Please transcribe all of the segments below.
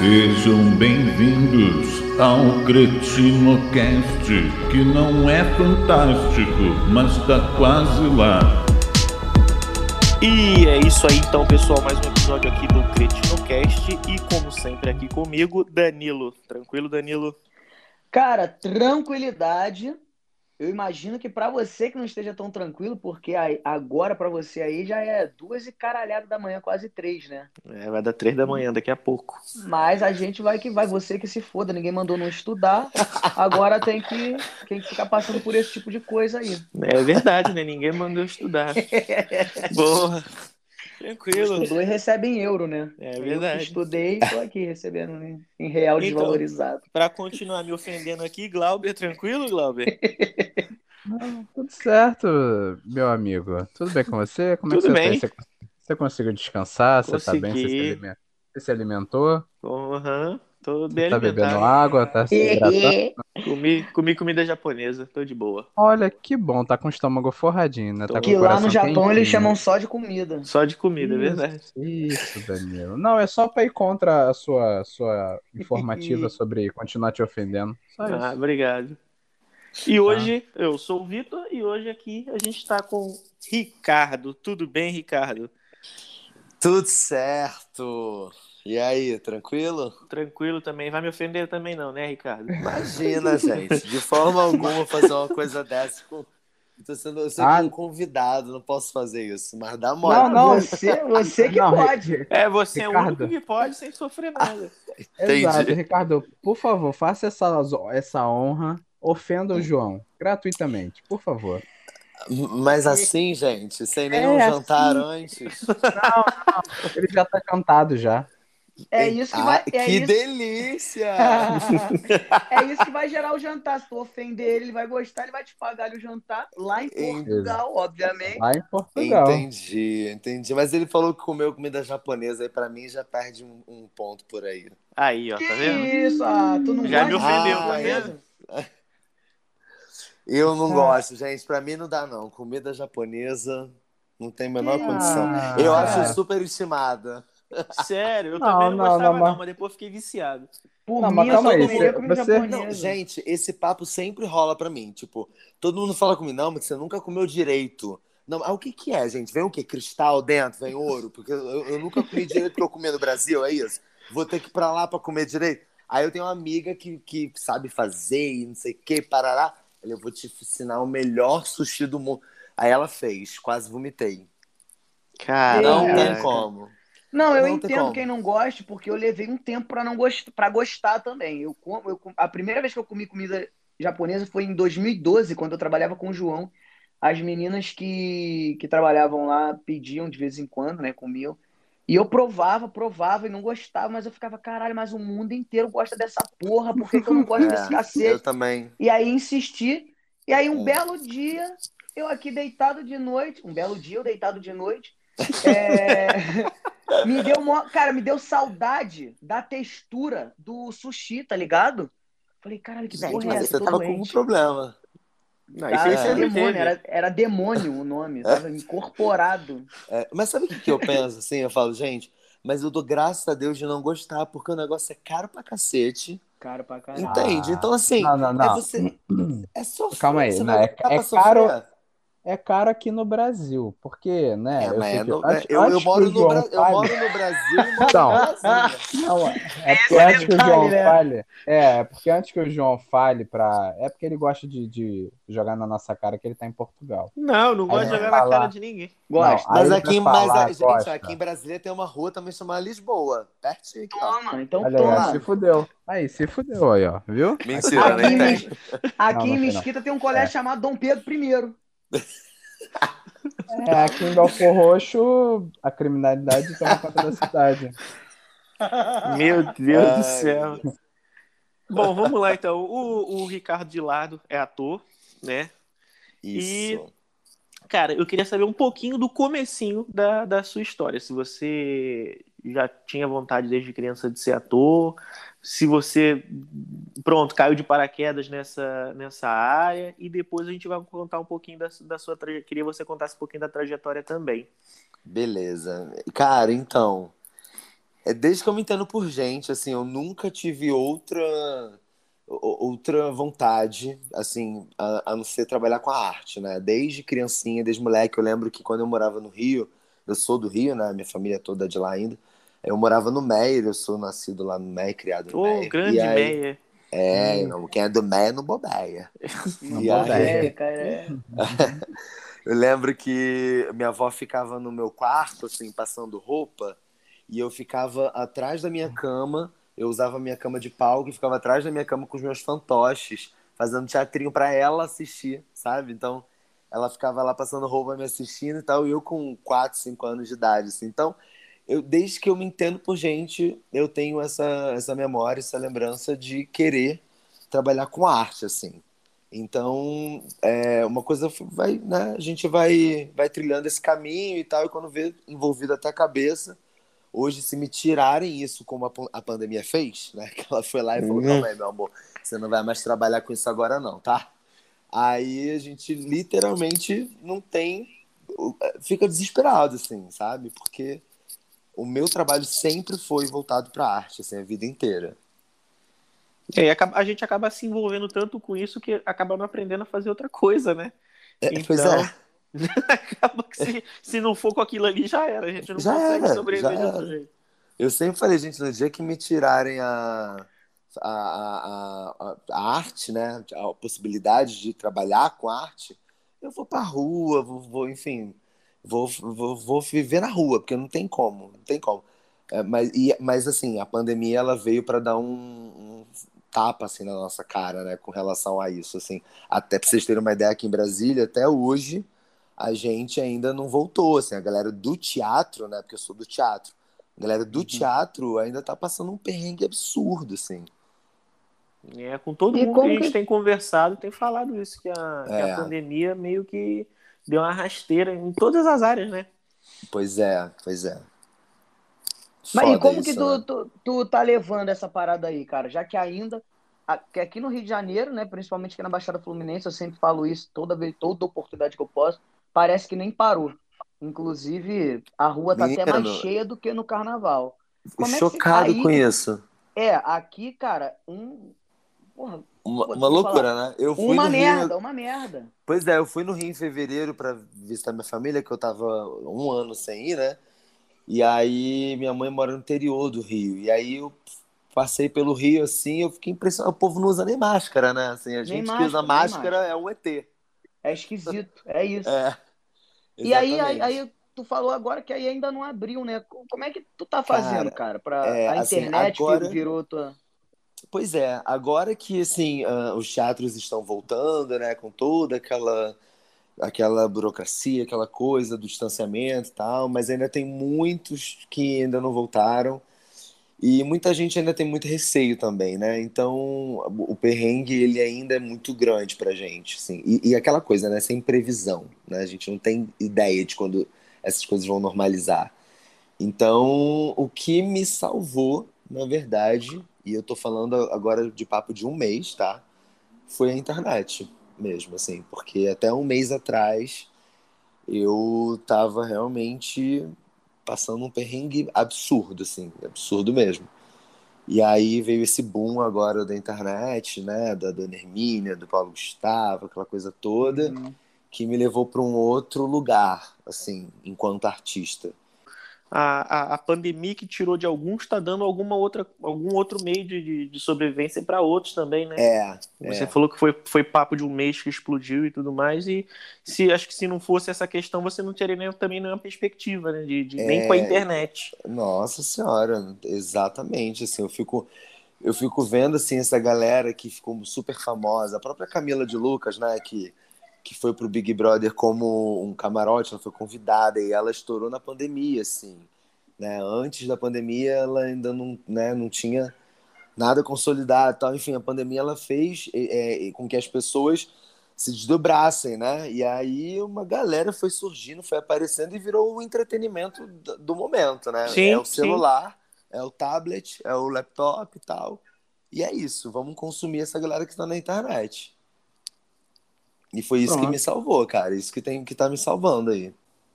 Sejam bem-vindos ao CretinoCast, que não é fantástico, mas tá quase lá. E é isso aí então, pessoal, mais um episódio aqui do CretinoCast e como sempre aqui comigo, Danilo. Tranquilo, Danilo? Cara, tranquilidade. Eu imagino que pra você que não esteja tão tranquilo, porque agora pra você aí já é duas e caralhada da manhã, quase três, né? É, vai dar três da manhã daqui a pouco. Mas a gente vai que vai, você que se foda, ninguém mandou não estudar, agora tem que, tem que ficar passando por esse tipo de coisa aí. É verdade, né? Ninguém mandou estudar. Boa. Tranquilo. Estudou e recebe em euro, né? É Eu verdade. estudei e tô aqui recebendo em, em real Então. desvalorizado. Pra continuar me ofendendo aqui, Glauber, tranquilo, Glauber? Não, tudo certo, meu amigo. Tudo bem com você? Como Tudo é que bem. você tá? Você, você conseguiu descansar? Você tá bem? Você se, Consegui. alime- você se alimentou? Aham, tô bem Tá bebendo água? Tá se hidratando? Comi, comi comida japonesa, tô de boa. Olha, que bom, tá com o estômago forradinho, né? Tá Que lá no Japão quentinho. eles chamam só de comida. Só de comida, é Isso, verdade. Isso, Danilo. Não, é só pra ir contra a sua, sua informativa sobre continuar te ofendendo. Só isso. Ah, obrigado. E hoje, eu sou o Vitor e hoje aqui a gente tá com Ricardo. Tudo bem, Ricardo? Tudo certo. E aí, tranquilo? Tranquilo também. Vai me ofender também não, né, Ricardo? Imagina, gente. De forma alguma fazer uma coisa dessa. Com... Eu tô sendo eu sou Ah. um convidado, não posso fazer isso. Mas dá mole. Não, não. Você, você que Não, pode. É, você é o Ricardo. único que pode sem sofrer nada. Entendi. Exato, Ricardo, por favor, faça essa, essa honra, ofenda o João, gratuitamente, por favor. Mas assim, gente, sem nenhum É, jantar assim. antes. Ele já tá cantado já. É isso que Ah, vai. É que isso... delícia! é isso que vai gerar o jantar. Se tu ofender ele, ele vai gostar, ele vai te pagar o jantar lá em Portugal, obviamente. Lá em Portugal. entendi, entendi. Mas ele falou que comeu comida japonesa aí pra mim já perde um, um ponto por aí. Aí, ó, Que tá vendo? isso, ah, tu não Já me ofendeu, de tá japonesa? Eu não Ah. gosto, gente. Pra mim não dá, não. Comida japonesa não tem a menor Que- condição. Ah, Eu cara. acho super estimada. Sério, eu Não, também não, não, gostava não, não, mas- mas depois fiquei viciado. Por Não, mim, mas eu calma só aí, você- comida você-. Não, gente, esse papo sempre rola pra mim. Tipo, todo mundo fala comigo, não, mas você nunca comeu direito. Não, ah, o que que é, gente? Vem o quê? Cristal dentro? Vem ouro? Porque eu, eu nunca comi direito porque eu comia no Brasil, é isso? Vou ter que ir pra lá pra comer direito? Aí eu tenho uma amiga que, que sabe fazer e não sei o que, parará. Ela, eu vou te ensinar o melhor sushi do mundo. Aí ela fez, quase vomitei. Cara, Não tem como. Não, eu Não entendo quem não gosta, porque eu levei um tempo pra não gost... para gostar também. Eu, eu a primeira vez que eu comi comida japonesa foi em 2012, quando eu trabalhava com o João. As meninas que, que trabalhavam lá pediam de vez em quando, né? Comiam. E eu provava, provava e não gostava, mas eu ficava, caralho, mas o mundo inteiro gosta dessa porra, por que, que eu não gosto desse É, cacete? eu também. E aí insisti. E aí um Hum. belo dia, eu aqui deitado de noite, um belo dia eu deitado de noite, é, me deu mó- cara, me deu saudade da textura do sushi, tá ligado? Falei, caralho, que Gente, porra é essa? você tava com um doente. problema. Não, Ah, isso aí era, sempre demônio, era, era demônio o nome, tava incorporado. É, mas sabe o que, que eu penso assim? Eu falo, gente, mas eu dou graças a Deus de não gostar, porque o negócio é caro pra cacete. Cara, pra caralho. Entende? Então, assim, Não, não, é não. você. É sofrer. Calma aí, você não, é- é caro- É caro aqui no Brasil, porque, né? É, eu é que no- antes- eu, antes eu moro no Bra- eu moro no Brasil e moro Então. Não, é porque Esse é antes que o João né? fale. É, é porque antes que o João fale pra. É porque ele gosta de, de jogar na nossa cara que ele tá em Portugal. Não, não gosto de jogar na cara de ninguém. Gosto. Não, Mas aqui, mas, gente, gosta. aqui em Brasília tem uma rua também chamada Lisboa. Pertinho aqui, ó. Toma, então Olha aí, ó, toma. se fudeu. Aí, se fudeu aí, ó. Viu? Mentira, Aqui, nem em tem. Mes- aqui Não, em não tem, Mesquita tem um colégio É. chamado Dom Pedro I. É, aqui em Belfor Roxo, a criminalidade toma conta da cidade. Meu Deus Ai, do céu. Bom, vamos lá então. O, o Ricardo de Lado é ator, né? Isso. Cara, eu queria saber um pouquinho do comecinho da, da sua história. Se você já tinha vontade desde criança de ser ator, se você, pronto, caiu de paraquedas nessa, nessa área, e depois a gente vai contar um pouquinho da, da sua trajetória. Queria que você contasse um pouquinho da trajetória também. Beleza. Cara, então. É desde que eu me entendo por gente, assim, eu nunca tive outra outra vontade, assim, a, a não ser trabalhar com a arte, né? Desde criancinha, desde moleque, eu lembro que quando eu morava no Rio, eu sou do Rio, né? Minha família toda é de lá ainda. Eu morava no Meier, eu sou nascido lá no Meier, criado no Ô, Meier. grande E aí- Meia. É, não, quem é do Meier não bobeia. Não E bobeia. É, cara, é. Eu lembro que minha avó ficava no meu quarto, assim, passando roupa, e eu ficava atrás da minha cama, eu usava a minha cama de pau, que ficava atrás da minha cama com os meus fantoches, fazendo teatrinho pra ela assistir, sabe? Então, ela ficava lá passando roupa me assistindo e tal, e eu com 4, 5 anos de idade, assim. Então, eu, desde que eu me entendo por gente, eu tenho essa, essa memória, essa lembrança de querer trabalhar com arte, assim. Então, é, uma coisa vai, né? A gente vai, vai trilhando esse caminho e tal, e quando vê envolvido até a cabeça. Hoje, se me tirarem isso como a, a pandemia fez, né? Que ela foi lá e falou: Uhum. calma aí, meu amor, você não vai mais trabalhar com isso agora, não, tá? Aí a gente literalmente não tem. Fica desesperado, assim, sabe? Porque o meu trabalho sempre foi voltado para arte, assim, a vida inteira. É, a gente acaba se envolvendo tanto com isso que acaba não aprendendo a fazer outra coisa, né? É, Pois Então, é. acaba que se, se não for com aquilo ali, já era. A gente não Já consegue era, sobreviver de outro jeito. Eu sempre falei, gente, no dia que me tirarem a, a, a, a, a arte, né? A possibilidade de trabalhar com arte, eu vou pra rua, vou, vou enfim, vou, vou, vou viver na rua, porque não tem como, não tem como. É, mas, e, mas assim, a pandemia ela veio para dar um, um tapa assim na nossa cara, né, com relação a isso, assim. Até para vocês terem uma ideia, aqui em Brasília, até hoje, a gente ainda não voltou, assim, a galera do teatro, né, porque eu sou do teatro, a galera do teatro ainda tá passando um perrengue absurdo, assim. É, com todo E mundo que a gente que- tem conversado, tem falado isso, que a, que É. a pandemia meio que deu uma rasteira em todas as áreas, né? Pois é, pois é. Mas Foda e como isso, que tu, né? tu, tu tá levando essa parada aí, cara? Já que ainda, aqui no Rio de Janeiro, né, principalmente aqui na Baixada Fluminense, eu sempre falo isso toda vez, toda oportunidade que eu posso, parece que nem parou. Inclusive, a rua tá até mais Menino. cheia do que no carnaval. Fico como é que chocado aí com isso. É, aqui, cara, um. Porra, Uma, uma loucura, falar. né? Eu fui uma no Rio- merda, uma merda. Pois é, eu fui no Rio em fevereiro para visitar minha família, que eu tava um ano sem ir, né? E aí minha mãe mora no interior do Rio. E aí eu passei pelo Rio assim, eu fiquei impressionado. O povo não usa nem máscara, né? Assim, a gente que usa máscara, máscara máscara. é um ET. É esquisito, é isso. É. E aí, aí, aí tu falou agora que aí ainda não abriu, né? Como é que tu tá fazendo, cara? Pra é, a assim, internet que agora- virou tua. Pois é, agora que assim ah, os teatros estão voltando, né, com toda aquela aquela burocracia, aquela coisa do distanciamento e tal, mas ainda tem muitos que ainda não voltaram e muita gente ainda tem muito receio também, né? Então o o perrengue ele ainda é muito grande pra gente, assim. E, e aquela coisa, né, sem previsão, né? A gente não tem ideia de quando essas coisas vão normalizar. Então, o que me salvou, na verdade, e eu tô falando agora de papo de um mês, tá? Foi a internet mesmo, assim, porque até um mês atrás eu tava realmente passando um perrengue absurdo, assim, absurdo mesmo. E aí veio esse boom agora da internet, né, da Dona Hermínia, do Paulo Gustavo, aquela coisa toda, Uhum. que me levou para um outro lugar, assim, enquanto artista. A, a, a pandemia que tirou de alguns está dando alguma outra, algum outro meio de, de, sobrevivência para outros também, né? É, Você é. falou que foi, foi papo de um mês que explodiu e tudo mais, e se acho que se não fosse essa questão, você não teria nem, também nenhuma perspectiva, né? De, de- Nem É. com a internet. Nossa senhora, exatamente, assim, eu fico eu fico vendo assim essa galera que ficou super famosa, a própria Camila de Lucas, né, que que foi pro Big Brother como um camarote, ela foi convidada e ela estourou na pandemia, assim, né? Antes da pandemia ela ainda não, né, não tinha nada consolidado, tal. Enfim, a pandemia ela fez é, com que as pessoas se desdobrassem, né? E aí uma galera foi surgindo, foi aparecendo e virou o entretenimento do momento, né? Sim, é o sim. celular, é o tablet, é o laptop e tal. E é isso, vamos consumir essa galera que está na internet. E foi isso que Pronto. me salvou, cara. Isso que tem que tá me salvando aí.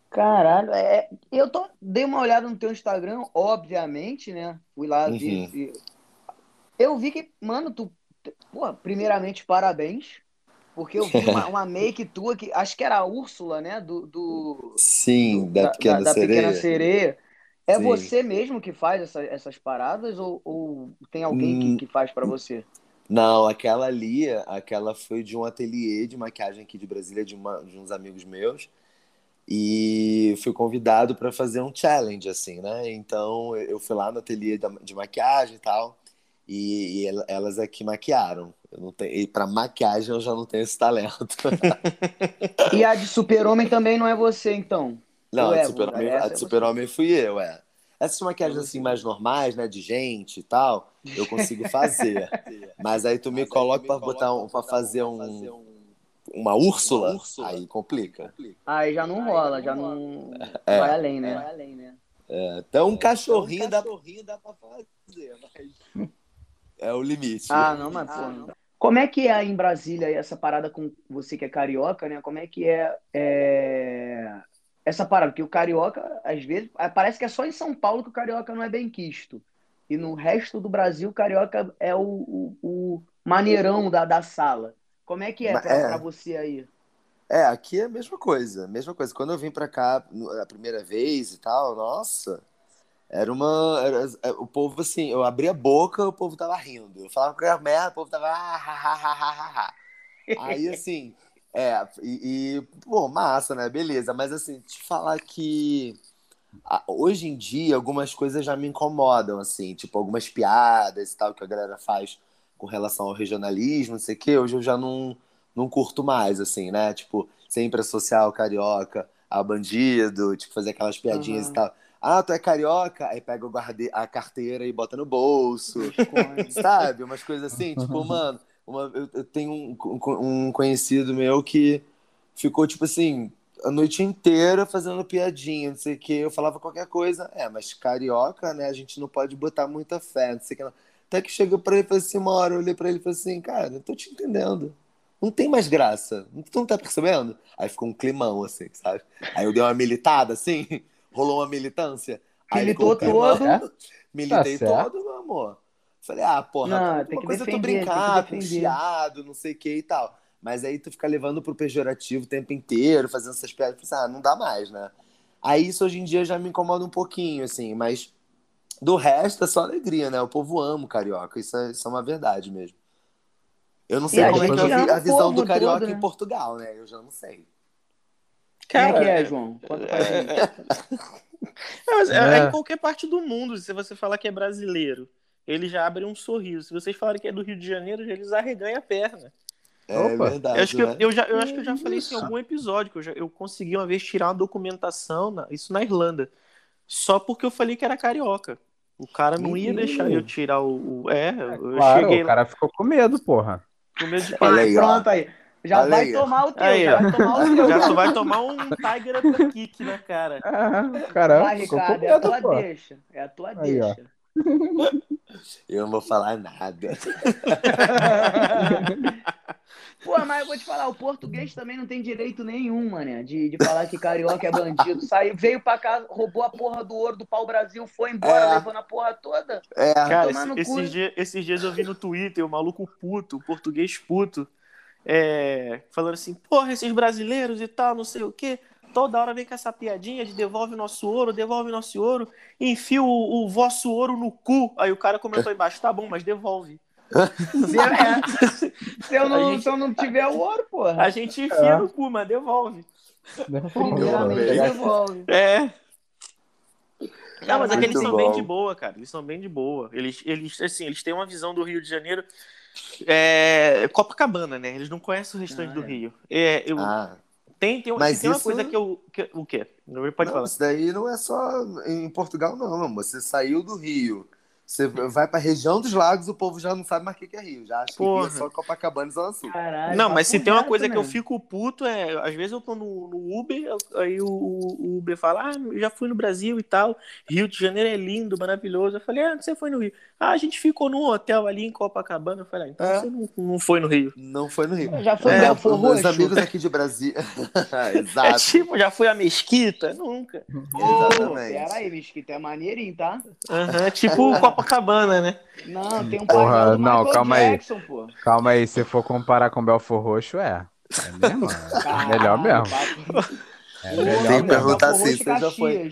Caralho, é, eu tô, dei uma olhada no teu Instagram, obviamente, né? Fui lá Uhum. ver. e- Eu vi que, mano, tu. Pô, primeiramente, parabéns. Porque eu vi uma, uma make tua que acho que era a Úrsula, né? Do, do, Sim, da, Pequena da Sereia. Pequena Sereia. É Sim. você mesmo que faz essa- essas paradas ou, ou tem alguém Hum. que, que faz pra você? Não, aquela ali, aquela foi de um ateliê de maquiagem aqui de Brasília, de, uma- de uns amigos meus. E fui convidado para fazer um challenge, assim, né? Então eu fui lá no ateliê de maquiagem e tal. E, e el- elas é que maquiaram. Eu não tenho, e para maquiagem eu já não tenho esse talento. E a de Super-Homem também não é você, então? Não, a é, de Super-Homem essa a é. Super-Homem fui eu, é. Essas maquiagens assim mais normais, né, de gente e tal, eu consigo fazer. Mas aí tu me coloca para botar um, para fazer um uma Úrsula, aí complica. Aí já não rola, já não É. vai além, né? Então um cachorrinho dá dá para fazer, mas é o limite. Ah, não, mas pô. Como é que é em Brasília essa parada com você que é carioca, né? Como é que é, é, essa parada? Porque o carioca, às vezes, ah, parece que é só em São Paulo que o carioca não é bem quisto. E no resto do Brasil, o carioca é o, o, o maneirão da, da sala. Como é que é pra, é. pra você aí? É, aqui é a mesma coisa, mesma coisa. Quando eu vim pra cá a primeira vez e tal, nossa, era uma. era- é, o povo, assim, eu abria a boca, o povo tava rindo. Eu falava qualquer merda, o povo tava. "Ah, ha, ha, ha." Aí, assim, é, e, e, pô, massa, né? Beleza, mas assim, te falar que hoje em dia algumas coisas já me incomodam, assim, tipo, algumas piadas e tal que a galera faz com relação ao regionalismo, não sei o quê, hoje eu já não não curto mais, assim, né? Tipo, sempre associar o carioca a bandido, tipo, fazer aquelas piadinhas Aham. e tal. Ah, tu é carioca? Aí pega o guarde... a carteira e bota no bolso, sabe? Umas coisas assim, tipo, mano, uma- eu, eu tenho um, um conhecido meu que ficou, tipo assim, a noite inteira fazendo piadinha, não sei o que. Eu falava qualquer coisa, é, mas carioca, né? A gente não pode botar muita fé, não sei o que. Não. Até que chegou pra ele e falou assim: uma hora eu olhei pra ele e falei assim, cara, eu tô te entendendo. Não tem mais graça. Tu não tá percebendo? Aí ficou um climão, assim, sabe? Aí eu dei uma militada, assim, rolou uma militância. Aí Militou todo. Militei Tá todo, meu amor. Falei, ah, porra, Não, uma tem que coisa é tu defender, tem que brincar com chiado, não sei o que e tal. Mas aí tu fica levando pro pejorativo o tempo inteiro, fazendo essas piadas. Ah, não dá mais, né? Aí isso hoje em dia já me incomoda um pouquinho, assim, mas do resto é só alegria, né? O povo ama o carioca, isso é, isso é uma verdade mesmo. Eu não sei a como é que é a visão do carioca todo, né? em Portugal, né? Eu já não sei. É Cara, que é, João? Conta pra gente. É, mas é- é É. em qualquer parte do mundo, se você falar que é brasileiro, ele já abre um sorriso. Se vocês falarem que é do Rio de Janeiro, eles arreganham a perna. É Opa. verdade, Eu acho, que eu, né? eu já, eu acho que eu já falei isso em algum episódio, que eu, já, eu consegui uma vez tirar uma documentação, na- isso na Irlanda, só porque eu falei que era carioca. O cara não ia deixar eu tirar o. o- é, eu Claro, cheguei o cara ficou com medo, porra. com medo de ó. Pronto aí. Já Olha vai aí. tomar o teu, Aí, já vai tomar o teu. Já tu vai tomar um Tiger Upper Kick na cara. Ah, o cara Vai, ficou com Ricardo, é a tua pô. deixa. É a tua Aí, ó. Eu não vou falar nada. Pô, mas eu vou te falar, o português também não tem direito nenhum, mané, de, de falar que carioca é bandido. Saiu, veio pra cá, roubou a porra do ouro do pau-brasil, foi embora É. levando a porra toda. É, Cara, esse- esses, dias, esses dias eu vi no Twitter o maluco puto, o português puto, é, falando assim, porra, esses brasileiros e tal, não sei o quê, toda hora vem com essa piadinha de devolve nosso ouro, devolve nosso ouro, enfia o, o vosso ouro no cu. Aí o cara comentou embaixo, tá bom, mas devolve. Se, é, se eu, não, A gente- se eu não tiver o ouro, porra. A gente enfia no cu, mas devolve. Primeiramente, devolve. É. Não, mas é que eles são bem bom. de boa, cara. Eles são bem de boa. Eles, eles, assim, eles têm uma visão do Rio de Janeiro. É, Copacabana, né? Eles não conhecem o restante Ah, do é. Rio. É, eu, Ah, tem tem, Mas tem uma isso- coisa que eu. Que, o quê? Pode não, falar. isso daí não é só em Portugal, não. Você saiu do Rio, Você vai pra região dos lagos, o povo já não sabe mais o que é Rio. Já acha que é só Copacabana e Zona Sul. Caralho, Não, mas se tem uma coisa que eu mesmo. fico puto é, às vezes eu tô no, no Uber, aí o, o Uber fala, ah, já fui no Brasil e tal, Rio de Janeiro é lindo, maravilhoso. Eu falei, ah, você foi no Rio? Ah, a gente ficou num hotel ali em Copacabana. Eu falei, ah, então É. você não, não foi no Rio. Não foi no Rio. Já foi É, no Belfor meus Roxo? amigos aqui de Brasília. É Exato. tipo, já fui à Mesquita? Nunca. Exatamente. Pera aí, Mesquita, é maneirinho, tá? Aham, tipo Copacabana, né? Não, tem um Porra, do não, Michael calma aí. Jackson, pô. Calma aí, se for comparar com Belfor Roxo, é. É mesmo? É melhor mesmo. É melhor Tem que perguntar assim, você já foi-.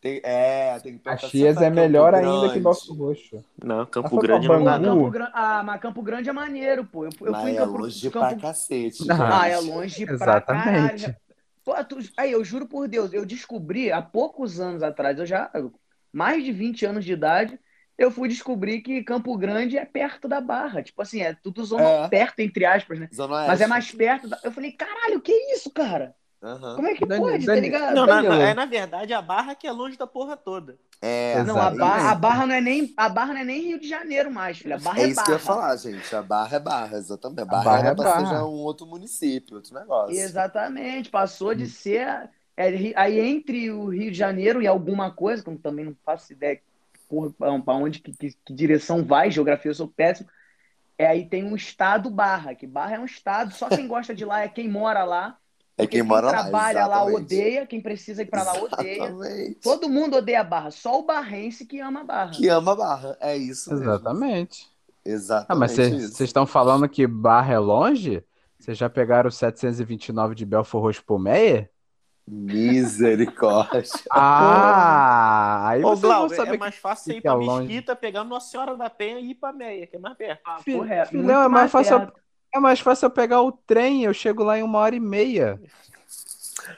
Tem, é, tem que perguntar Caxias é melhor Campo ainda que Grande. Belfor Roxo. Não, Campo pra Grande não dá. Mas Bangu? não. Ah, mas Campo Grande é maneiro, pô. Eu, eu Mas fui é Campo, longe Campo... pra cacete. Ah, Ah, é longe pra Exatamente. caralho. Pô, tu- Aí, eu juro por Deus, eu descobri há poucos anos atrás, eu já, mais de 20 anos de idade, eu fui descobrir que Campo Grande é perto da Barra. Tipo assim, é tudo zona É. perto, entre aspas, né? Zona. Mas é mais perto. Da... Eu falei, caralho, que isso, cara? Aham. Como é que Dani- pode, tá ligado? Não, na, na- é na verdade a barra que é longe da porra toda. É, Não, a barra, a barra não é nem a barra não é nem Rio de Janeiro mais, filha. A barra é é, isso barra. que eu ia falar, gente. A Barra é Barra, exatamente. A Barra, Barra era é Barra. já um outro município, outro negócio. Exatamente, passou de ser é, aí entre o Rio de Janeiro e alguma coisa, que eu também não faço ideia para onde que, que- que direção vai, geografia eu sou péssimo. É aí tem um estado Barra, que Barra é um estado, só quem gosta de lá é quem mora lá. É porque quem mora lá. trabalha lá exatamente. odeia, quem precisa ir para lá odeia. Exatamente. Todo mundo odeia Barra, só o barrense que ama Barra. Que ama a Barra. É isso mesmo. Exatamente. Exatamente. Ah, mas vocês estão falando que Barra é longe? Vocês já pegaram o 729 de Belfor Roxo por Meia? Misericórdia. Ah, aí Ô, vocês vão Glauber, saber é mais fácil você ir é pra longe. Mesquita, pegar Nossa Senhora da Penha e ir pra Meia, que é mais perto. Ah, Filho- muito é mais fácil- perto. É mais fácil eu pegar o trem, eu chego lá em uma hora e meia.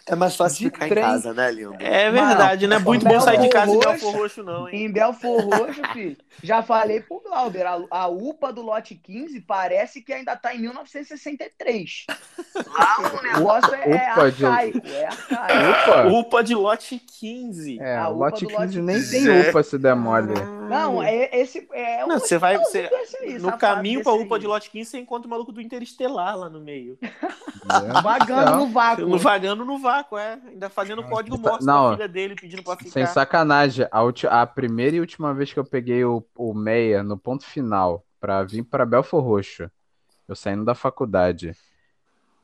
É mais fácil De ficar trem. em casa, né, lindo? É verdade, não é muito bom sair de casa em Roxo. Belfor Roxo, não, hein? Em Belfor Roxo, filho, já falei pro Glauber, a, a UPA do lote 15 parece que ainda tá em 1963. Lá o negócio é, é de- arcaico, é arcaico. Upa! UPA de lote 15. É, A o UPA lote do 15 lote nem 15. tem É. UPA se der mole. Não, é esse é um Não, você vai- você- aí, No caminho pra UPA aí. de lote 15, você encontra o maluco do Interestelar lá no meio. É. Vagando no vácuo. No vagando no vácuo, é. Ainda fazendo código Tá- morse não. pra filha dele, pedindo pra ficar. Sem sacanagem, a, ulti- a primeira e última vez que eu peguei o, o meia no ponto final pra vir pra Belfor Roxo, eu saindo da faculdade,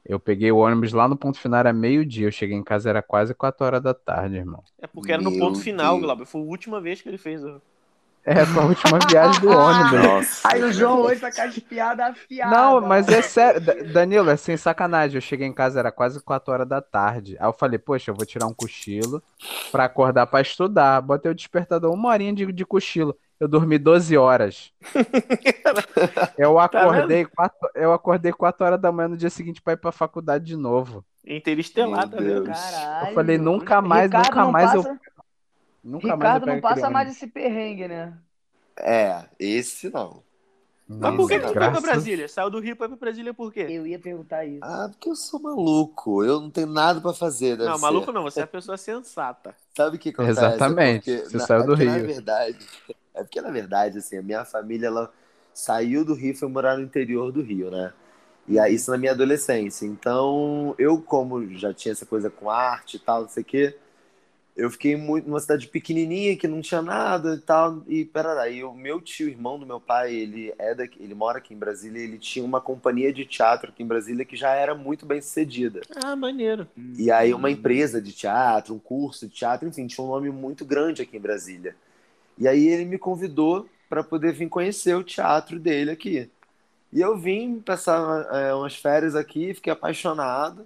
eu peguei o ônibus lá no ponto final, era meio-dia, eu cheguei em casa, era quase 4 horas da tarde, irmão. É porque era no Meu ponto final. Glauber. Foi a última vez que ele fez. ó. É, foi a última viagem do ônibus. Nossa. Aí o João hoje tá com as piadas afiadas. Não, mas é sério, Da- Danilo, é sem sacanagem. Eu cheguei em casa, era quase 4 horas da tarde. Aí eu falei, poxa, eu vou tirar um cochilo pra acordar pra estudar. Botei o despertador uma horinha de, de cochilo. Eu dormi 12 horas. Eu acordei, quatro, eu acordei 4 horas da manhã no dia seguinte pra ir pra faculdade de novo. Interestelar, tá Meu? Deus. Caralho. Eu falei, nunca mais, Ricardo nunca mais eu- Nunca mais eu Ricardo pego não passa mais esse perrengue, né? É, esse não. Mas por que, tu foi pra Brasília? Saiu do Rio pra ir pra Brasília por quê? Eu ia perguntar isso. Ah, porque eu sou maluco. Eu não tenho nada pra fazer. deve não, ser. maluco não, você é uma pessoa sensata. Sabe o que acontece? Exatamente, É porque, você na- saiu do é porque, Na Rio. verdade, é porque, na verdade, assim, a minha família, ela saiu do Rio e foi morar no interior do Rio, né? E aí, isso na minha adolescência. Então, eu, como já tinha essa coisa com arte e tal, não sei o quê, eu fiquei muito numa cidade pequenininha que não tinha nada e tal. E, pera e o meu tio, irmão do meu pai, ele é daqui, ele mora aqui em Brasília, ele tinha uma companhia de teatro aqui em Brasília que já era muito bem sucedida. Ah, maneiro. E aí uma empresa de teatro, um curso de teatro, enfim, tinha um nome muito grande aqui em Brasília. E aí ele me convidou para poder vir conhecer o teatro dele aqui. E eu vim passar é, umas férias aqui, fiquei apaixonado.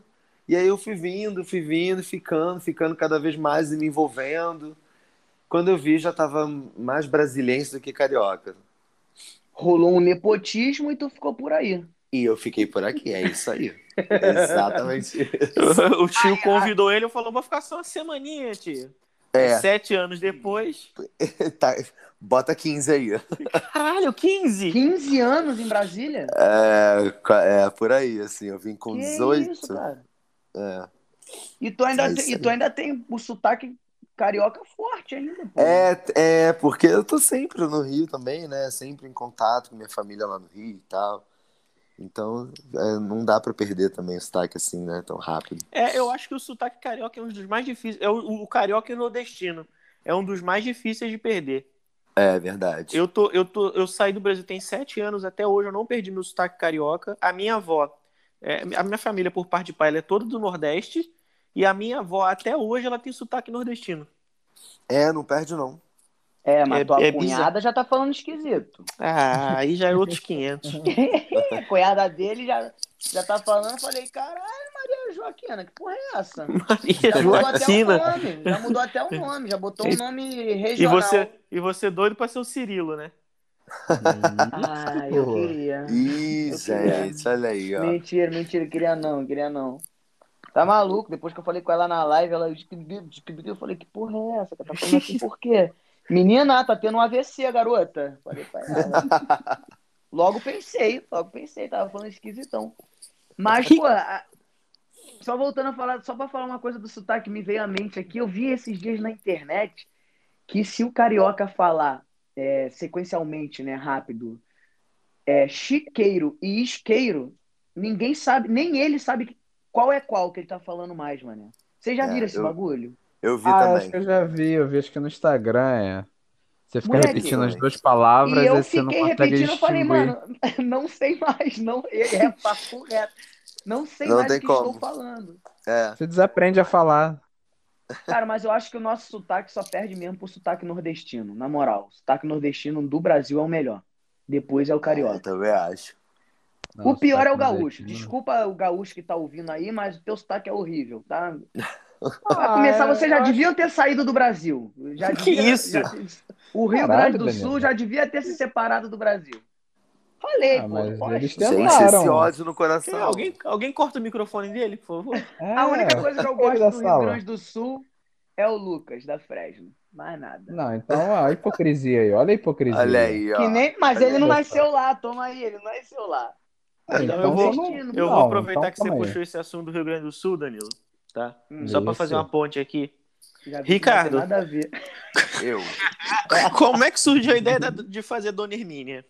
E aí eu fui vindo, fui vindo, ficando, ficando cada vez mais e me envolvendo. Quando eu vi, já estava mais brasileiro do que carioca. Rolou um nepotismo e tu ficou por aí. E eu fiquei por aqui, é isso aí. Exatamente isso. o tio convidou ele e falou: vou ficar só uma semaninha, tio. É, Sete anos depois. tá, bota 15 aí. Caralho, 15! 15 anos em Brasília? É, é, por aí, assim, eu vim com que 18. isso, cara? É. E tu ainda, É tem, isso e tu ainda tem o sotaque carioca forte ainda, pô. É, é, porque eu tô sempre no Rio também, né? Sempre em contato com minha família lá no Rio e tal. Então, é, não dá pra perder também o sotaque assim, né? Tão rápido. É, eu acho que o sotaque carioca é um dos mais difíceis. É o, o carioca e o nordestino. É um dos mais difíceis de perder. É verdade. Eu, tô, eu, tô, eu saí do Brasil tem sete anos, até hoje eu não perdi meu sotaque carioca. A minha avó, é, a minha família, por parte de pai, ela é toda do Nordeste. E a minha avó, até hoje, ela tem sotaque nordestino. É, não perde não. É, mas É- tua é cunhada bizarro. já tá falando esquisito. Ah, aí já é outros 500. A cunhada dele já, já tá falando, eu falei, caralho, Maria Joaquina, que porra é essa? Maria Já mudou até o Joaquina. nome, já mudou até o nome, já botou um nome E regional. você, e você doido pra ser o Cirilo, né? Ah, eu queria. Ih, Eu queria. gente, olha aí, ó. Mentira, mentira, queria não, queria não. Tá maluco? Depois que eu falei com ela na live, ela eu falei, que porra é essa? Tá falando assim por quê? Menina, tá tendo um AVC, garota. Falei pra ela. Logo pensei, logo pensei, tava falando esquisitão. Mas, pô, a- só voltando a falar, só pra falar uma coisa do sotaque que me veio à mente aqui, eu vi esses dias na internet que se o carioca falar é, sequencialmente, né, rápido, é, chiqueiro e isqueiro, ninguém sabe, nem ele sabe qual é qual que ele tá falando mais, mano. Vocês já É, viram esse eu- bagulho? Eu vi Ah, acho também. que eu já vi, eu vi acho que no Instagram, é. Você fica Moleque. repetindo as duas palavras E eu e você não fiquei consegue repetindo, eu falei, mano, não sei mais, não, é papo reto. Não sei Não mais tem o que como. estou falando. É. Você desaprende a falar. Cara, mas eu acho que o nosso sotaque só perde mesmo pro sotaque nordestino, na moral. O sotaque nordestino do Brasil é o melhor. Depois é o Eu carioca. também acho. o pior é o gaúcho. Desculpa o gaúcho que tá ouvindo aí, mas o teu sotaque é horrível, tá? Ah, Pra começar, eu vocês já acho- deviam ter saído do Brasil. Já Que devia- isso? já- o Rio Caralho, Grande do Danilo. Sul já devia ter se separado do Brasil. Falei, Ah, pô. mas eles Gente, Tentaram. esse ódio no Quem- coração. alguém, alguém corta o microfone dele, por favor? A única coisa que eu É, gosto do Rio sala. Grande do Sul é o Lucas, da Fresno. Mais nada. Não, então ó, a hipocrisia aí, olha a hipocrisia. Olha aí, ó. Que nem... Mas Olha ele não nasceu lá, toma aí, ele não nasceu lá. Ah, Então então eu vou- não- Eu vou aproveitar então que você aí. puxou esse assunto do Rio Grande do Sul, Danilo, tá? Hum. Só pra Isso. fazer uma ponte aqui. Já Ricardo. Nada a ver. Eu. Como é que surgiu a ideia de fazer Dona Hermínia?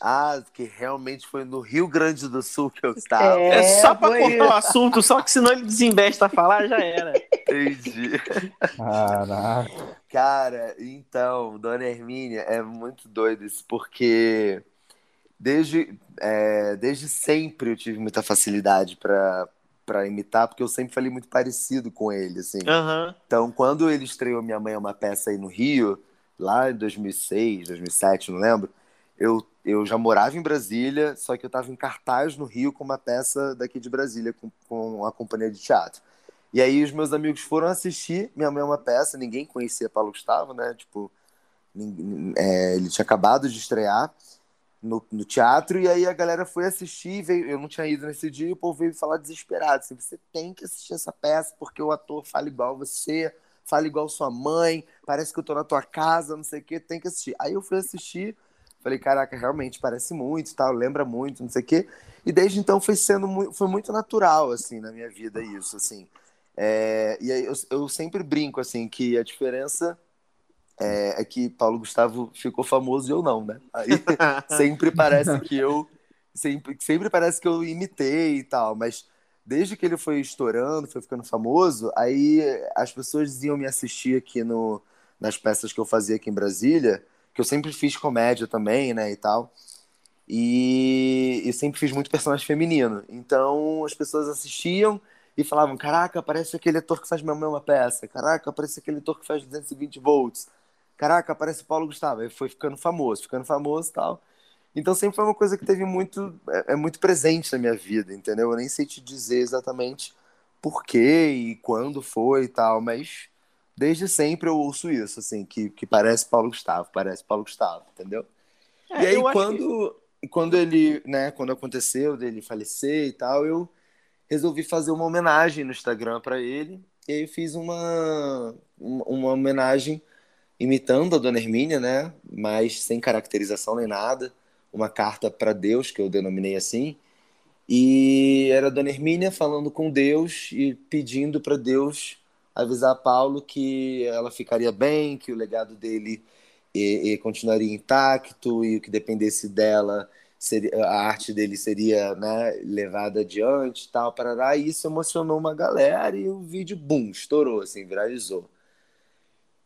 Ah, que realmente foi no Rio Grande do Sul que eu estava. É, só pra foi cortar o assunto, só que senão ele desembesta a falar, já era. Entendi. Caraca. Cara, então, Dona Hermínia, é muito doido isso, porque desde, é, desde sempre eu tive muita facilidade pra para imitar, porque eu sempre falei muito parecido com ele, assim. Aham. Então, quando ele estreou Minha Mãe é uma Peça aí no Rio, lá em 2006, 2007, não lembro, eu, eu já morava em Brasília, só que eu estava em cartaz no Rio com uma peça daqui de Brasília, com, com a companhia de teatro. E aí os meus amigos foram assistir Minha Mãe é Peça, ninguém conhecia Paulo Gustavo, né? Tipo, é, ele tinha acabado de estrear no, no teatro, e aí a galera foi assistir, veio, eu não tinha ido nesse dia, e o povo veio falar desesperado, assim, você tem que assistir essa peça, porque o ator fala igual você, fala igual sua mãe, parece que eu tô na tua casa, não sei o que, tem que assistir. Aí eu fui assistir, falei, caraca, realmente parece muito, tal, lembra muito, não sei o que, e desde então foi sendo muito, foi muito natural, assim, na minha vida isso, assim. É, e aí eu, eu sempre brinco, assim, que a diferença é, é que Paulo Gustavo ficou famoso e eu não, né? Aí sempre parece que eu sempre, sempre parece que eu imitei e tal, mas desde que ele foi estourando, foi ficando famoso, aí as pessoas iam me assistir aqui no, nas peças que eu fazia aqui em Brasília, que eu sempre fiz comédia também, né, e tal. E, e sempre fiz muito personagem feminino. Então as pessoas assistiam e falavam: Caraca, parece aquele ator que faz minha mãe uma peça. Caraca, parece aquele ator que faz 220 volts. Caraca, parece Paulo Gustavo. Aí foi ficando famoso, ficando famoso e tal. Então sempre foi uma coisa que teve muito, é, é muito presente na minha vida, entendeu? Eu nem sei te dizer exatamente por quê e quando foi e tal, mas desde sempre eu ouço isso, assim, que, que parece Paulo Gustavo, parece Paulo Gustavo, entendeu? É, e aí eu acho quando, quando ele, né, quando aconteceu dele falecer e tal, eu resolvi fazer uma homenagem no Instagram para ele, e aí eu fiz uma, uma, uma homenagem imitando a Dona Hermínia, né, mas sem caracterização nem nada, uma carta para Deus, que eu denominei assim, e era a Dona Hermínia falando com Deus e pedindo para Deus avisar Paulo que ela ficaria bem, que o legado dele e, e continuaria intacto e o que dependesse dela seria, a arte dele seria né, levada adiante tal, parará, e isso emocionou uma galera e o vídeo, bum, estourou, assim, viralizou.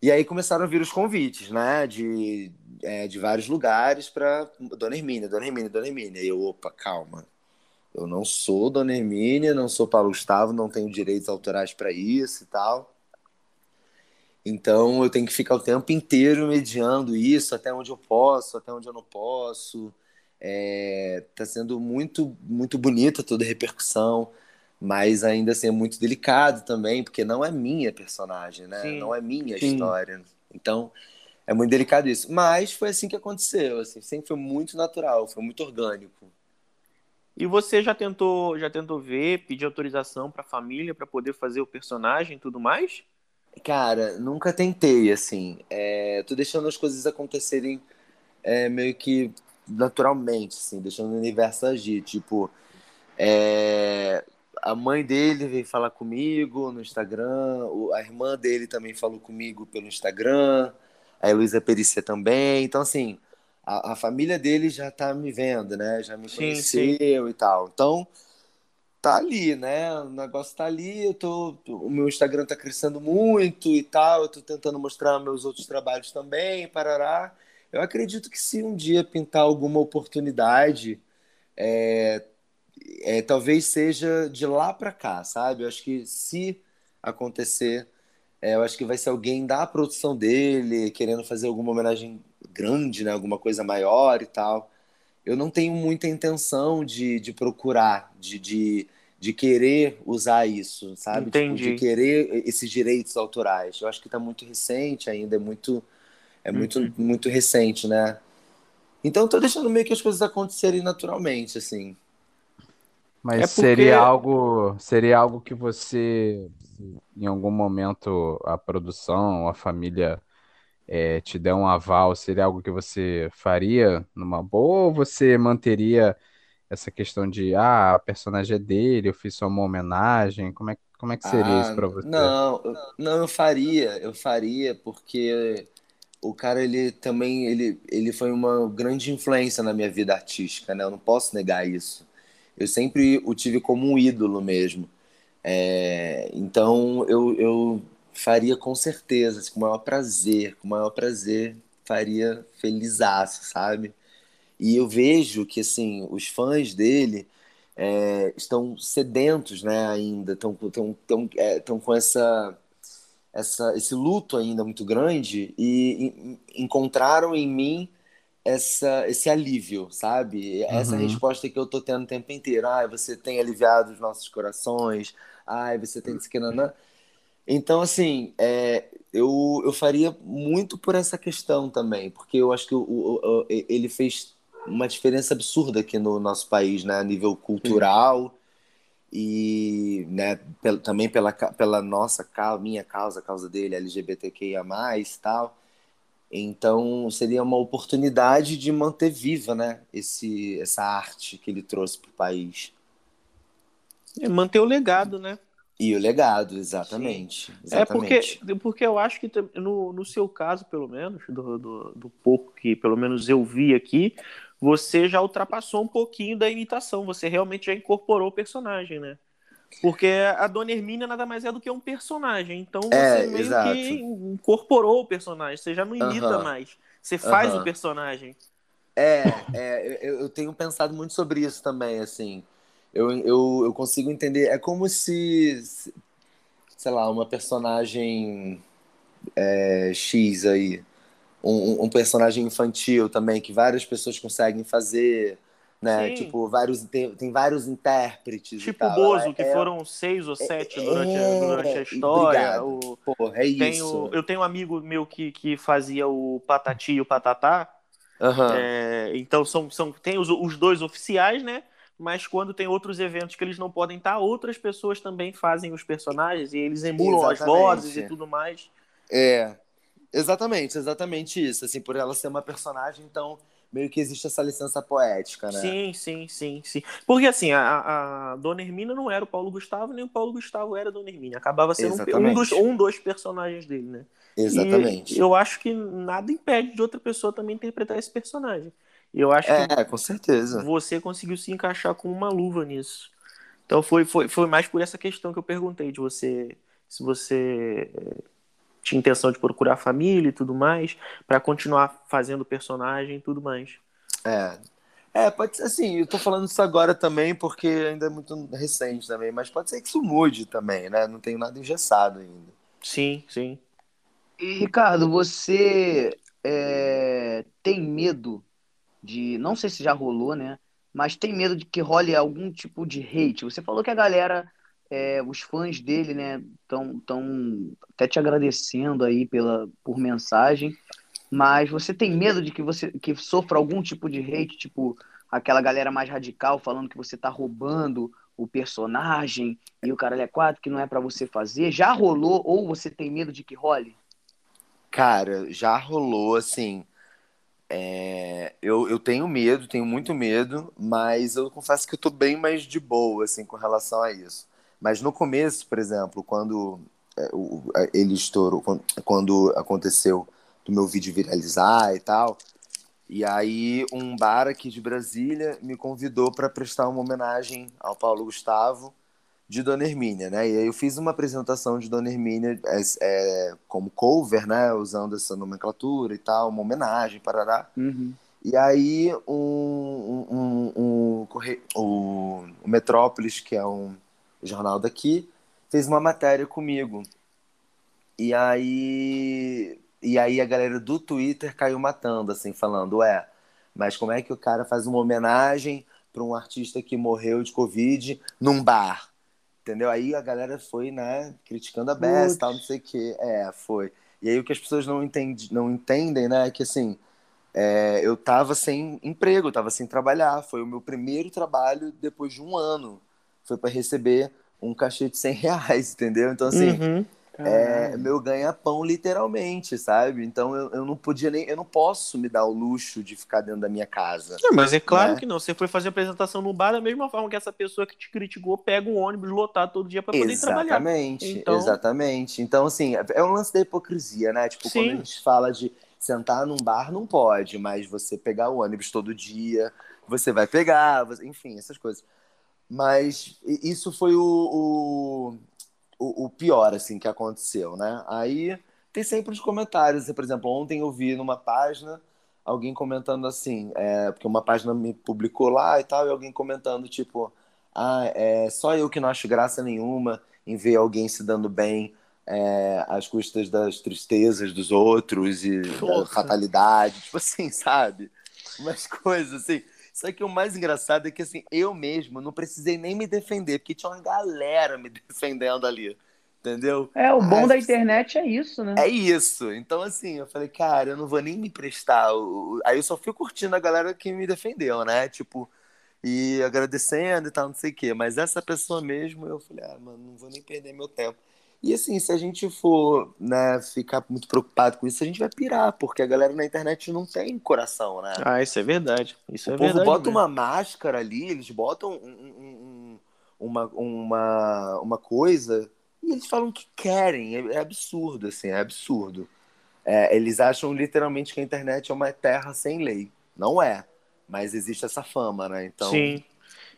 E aí começaram a vir os convites, né, de, é, de vários lugares para Dona Hermínia, Dona Hermínia, Dona Hermínia. E eu, opa, calma, eu não sou Dona Hermínia, não sou Paulo Gustavo, não tenho direitos autorais para isso e tal. Então eu tenho que ficar o tempo inteiro mediando isso, até onde eu posso, até onde eu não posso. É, tá sendo muito, muito bonita toda a repercussão, mas ainda assim é muito delicado também, porque não é minha personagem, né? Sim. Não é minha Sim. história. Então é muito delicado isso. Mas foi assim que aconteceu, assim, sempre foi muito natural, foi muito orgânico. E você já tentou, já tentou ver, pedir autorização para a família para poder fazer o personagem e tudo mais? Cara, nunca tentei, assim. É, tô deixando as coisas acontecerem é, meio que naturalmente, assim, deixando o universo agir. Tipo, é, a mãe dele veio falar comigo no Instagram, a irmã dele também falou comigo pelo Instagram, a Heloísa Perícia também. Então, assim, a, a, família dele já tá me vendo, né? Já me sim, conheceu sim. e tal. Então, tá ali, né? O negócio tá ali, eu tô, o meu Instagram tá crescendo muito e tal, eu tô tentando mostrar meus outros trabalhos também, parará. Eu acredito que se um dia pintar alguma oportunidade, é, é talvez seja de lá para cá, sabe? Eu acho que se acontecer, é, eu acho que vai ser alguém da produção dele, querendo fazer alguma homenagem grande, né? Alguma coisa maior e tal eu não tenho muita intenção de, de procurar, de, de, de querer usar isso, sabe? Entendi. Tipo, de querer esses direitos autorais. Eu acho que está muito recente ainda, é muito, é muito, uhum. muito recente, né? Então estou deixando meio que as coisas acontecerem naturalmente, assim. Mas é porque... seria algo, seria algo que você, em algum momento, a produção, a família é, te der um aval, seria algo que você faria numa boa ou você manteria essa questão de ah, a personagem é dele, eu fiz só uma homenagem? Como é, como é que seria ah, isso para você? Não, não, eu faria, eu faria, porque o cara ele também ele, ele foi uma grande influência na minha vida artística, né? Eu não posso negar isso. Eu sempre o tive como um ídolo mesmo. É, então eu, eu faria com certeza, assim, com o maior prazer, com o maior prazer, faria felizaço, sabe? E eu vejo que, assim, os fãs dele é, estão sedentos, né, ainda, estão tão, tão, é, tão com essa, essa, esse luto ainda muito grande e, e encontraram em mim essa, esse alívio, sabe? Essa uhum. resposta que eu tô tendo o tempo inteiro. Ah, você tem aliviado os nossos corações. Ai, você tem... Uhum. Então, assim, é, eu, eu faria muito por essa questão também, porque eu acho que o, o, o, ele fez uma diferença absurda aqui no nosso país, né, a nível cultural e né, também pela, pela nossa causa, minha causa, a causa dele, LGBTQIA+, tal. Então, seria uma oportunidade de manter viva, né, esse, essa arte que ele trouxe para o país. É manter o legado, né? E o legado, exatamente. exatamente. É porque, porque eu acho que no, no seu caso, pelo menos, do, do, do pouco que pelo menos eu vi aqui, você já ultrapassou um pouquinho da imitação. Você realmente já incorporou o personagem, né? Porque a Dona Hermínia nada mais é do que um personagem. Então você é, meio exato. que incorporou o personagem. Você já não imita uh -huh. mais. Você faz uh -huh. o personagem. É, é eu, eu tenho pensado muito sobre isso também, assim eu, eu, eu consigo entender. É como se, sei lá, uma personagem é, X aí, um, um, personagem infantil também, que várias pessoas conseguem fazer. Né? Sim. Tipo, vários, tem, tem vários intérpretes. Tipo o Bozo, que é, foram seis ou sete é, durante, a, durante a história. O, Porra, é isso. eu tenho um amigo meu que, que fazia o Patati e o Patatá. Uhum. É, então são, são, tem os, os dois oficiais, né? Mas quando tem outros eventos que eles não podem estar, outras pessoas também fazem os personagens e eles emulam exatamente. as vozes e tudo mais. É, exatamente, exatamente isso. Assim, por ela ser uma personagem, então meio que existe essa licença poética, né? Sim, sim, sim, sim. Porque assim, a, a Dona Hermínia não era o Paulo Gustavo, nem o Paulo Gustavo era a Dona Hermínia. Acabava sendo um, um, dos, um dos personagens dele, né? Exatamente. E eu acho que nada impede de outra pessoa também interpretar esse personagem. Eu acho que É, com certeza. você conseguiu se encaixar com uma luva nisso. Então foi, foi, foi mais por essa questão que eu perguntei de você se você eh, tinha intenção de procurar família e tudo mais, pra continuar fazendo o personagem e tudo mais. É. É, pode ser assim, eu tô falando isso agora também porque ainda é muito recente também, mas pode ser que isso mude também, né? Não tenho nada engessado ainda. Sim, sim. E, Ricardo, você é, tem medo de. Não sei se já rolou, né? Mas tem medo de que role algum tipo de hate. Você falou que a galera, é, os fãs dele, né, estão tão até te agradecendo aí pela, por mensagem. Mas você tem medo de que você que sofra algum tipo de hate, tipo aquela galera mais radical falando que você tá roubando o personagem e o caralho é quatro que não é pra você fazer? Já rolou ou você tem medo de que role? Cara, já rolou assim. É, eu, eu tenho medo, tenho muito medo, mas eu confesso que eu tô bem mais de boa, assim, com relação a isso. Mas no começo, por exemplo, quando é, ele estourou, quando aconteceu do meu vídeo viralizar e tal, e aí um bar aqui de Brasília me convidou para prestar uma homenagem ao Paulo Gustavo de Dona Hermínia, né? E aí eu fiz uma apresentação de Dona Hermínia é, é, como cover, né? Usando essa nomenclatura e tal, uma homenagem, parará. Uhum. E aí um, um, um, o, o Metrópolis, que é um jornal daqui, fez uma matéria comigo. E aí, e aí a galera do Twitter caiu matando, assim, falando, ué, mas como é que o cara faz uma homenagem para um artista que morreu de Covid num bar? Entendeu? Aí a galera foi, né, criticando a Bess e tal, não sei o quê. É, foi. E aí o que as pessoas não, entende, não entendem, né, é que assim, é, eu tava sem emprego, tava sem trabalhar. Foi o meu primeiro trabalho depois de um ano. Foi para receber um cachê de 100 reais, entendeu? Então, assim, Uhum. É meu ganha-pão, literalmente, sabe? Então, eu, eu não podia nem... Eu não posso me dar o luxo de ficar dentro da minha casa. Não, mas é claro Né? que não. Você foi fazer apresentação no bar da mesma forma que essa pessoa que te criticou pega um ônibus lotado todo dia pra poder trabalhar. Exatamente, Então- exatamente. Então, assim, é um lance da hipocrisia, né? Tipo, quando Sim. a gente fala de sentar num bar, não pode, mas você pegar o ônibus todo dia, você vai pegar, enfim, essas coisas. Mas isso foi o, o, o- o pior, assim, que aconteceu, né? Aí tem sempre os comentários. Por exemplo, ontem eu vi numa página alguém comentando assim, é, porque uma página me publicou lá e tal, e alguém comentando, tipo, ah, é só eu que não acho graça nenhuma em ver alguém se dando bem é, às custas das tristezas dos outros e da Porra. fatalidade, tipo assim, sabe? Umas coisas assim. Só que o mais engraçado é que assim, eu mesmo não precisei nem me defender, porque tinha uma galera me defendendo ali. Entendeu? É, o bom Ah, da internet é isso, né? É isso. Então, assim, eu falei, cara, eu não vou nem me prestar. Aí eu só fui curtindo a galera que me defendeu, né? Tipo, e agradecendo e tal, não sei o quê. Mas essa pessoa mesmo, eu falei, ah, mano, não vou nem perder meu tempo. E assim, se a gente for, né, ficar muito preocupado com isso, a gente vai pirar, porque a galera na internet não tem coração, né? Ah, isso é verdade. Isso O é povo verdade. bota mesmo. uma máscara ali, eles botam um- um- um- uma, uma, uma coisa e eles falam o que querem. É, é absurdo, assim, é absurdo. É, eles acham literalmente que a internet é uma terra sem lei. Não é. Mas existe essa fama, né? Então, Sim.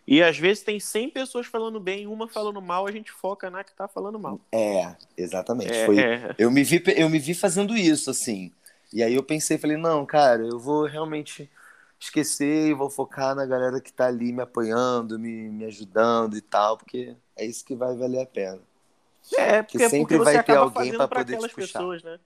E às vezes tem 100 pessoas falando bem, uma falando mal, a gente foca na que tá falando mal. é, exatamente. É, Foi, é. Eu, me vi, eu me vi fazendo isso, assim. E aí eu pensei, falei, não, cara, eu vou realmente esquecer e vou focar na galera que tá ali me apoiando, me, me ajudando e tal, porque é isso que vai valer a pena. É, porque, sempre porque vai ter alguém pra poder te puxar. pessoas, né?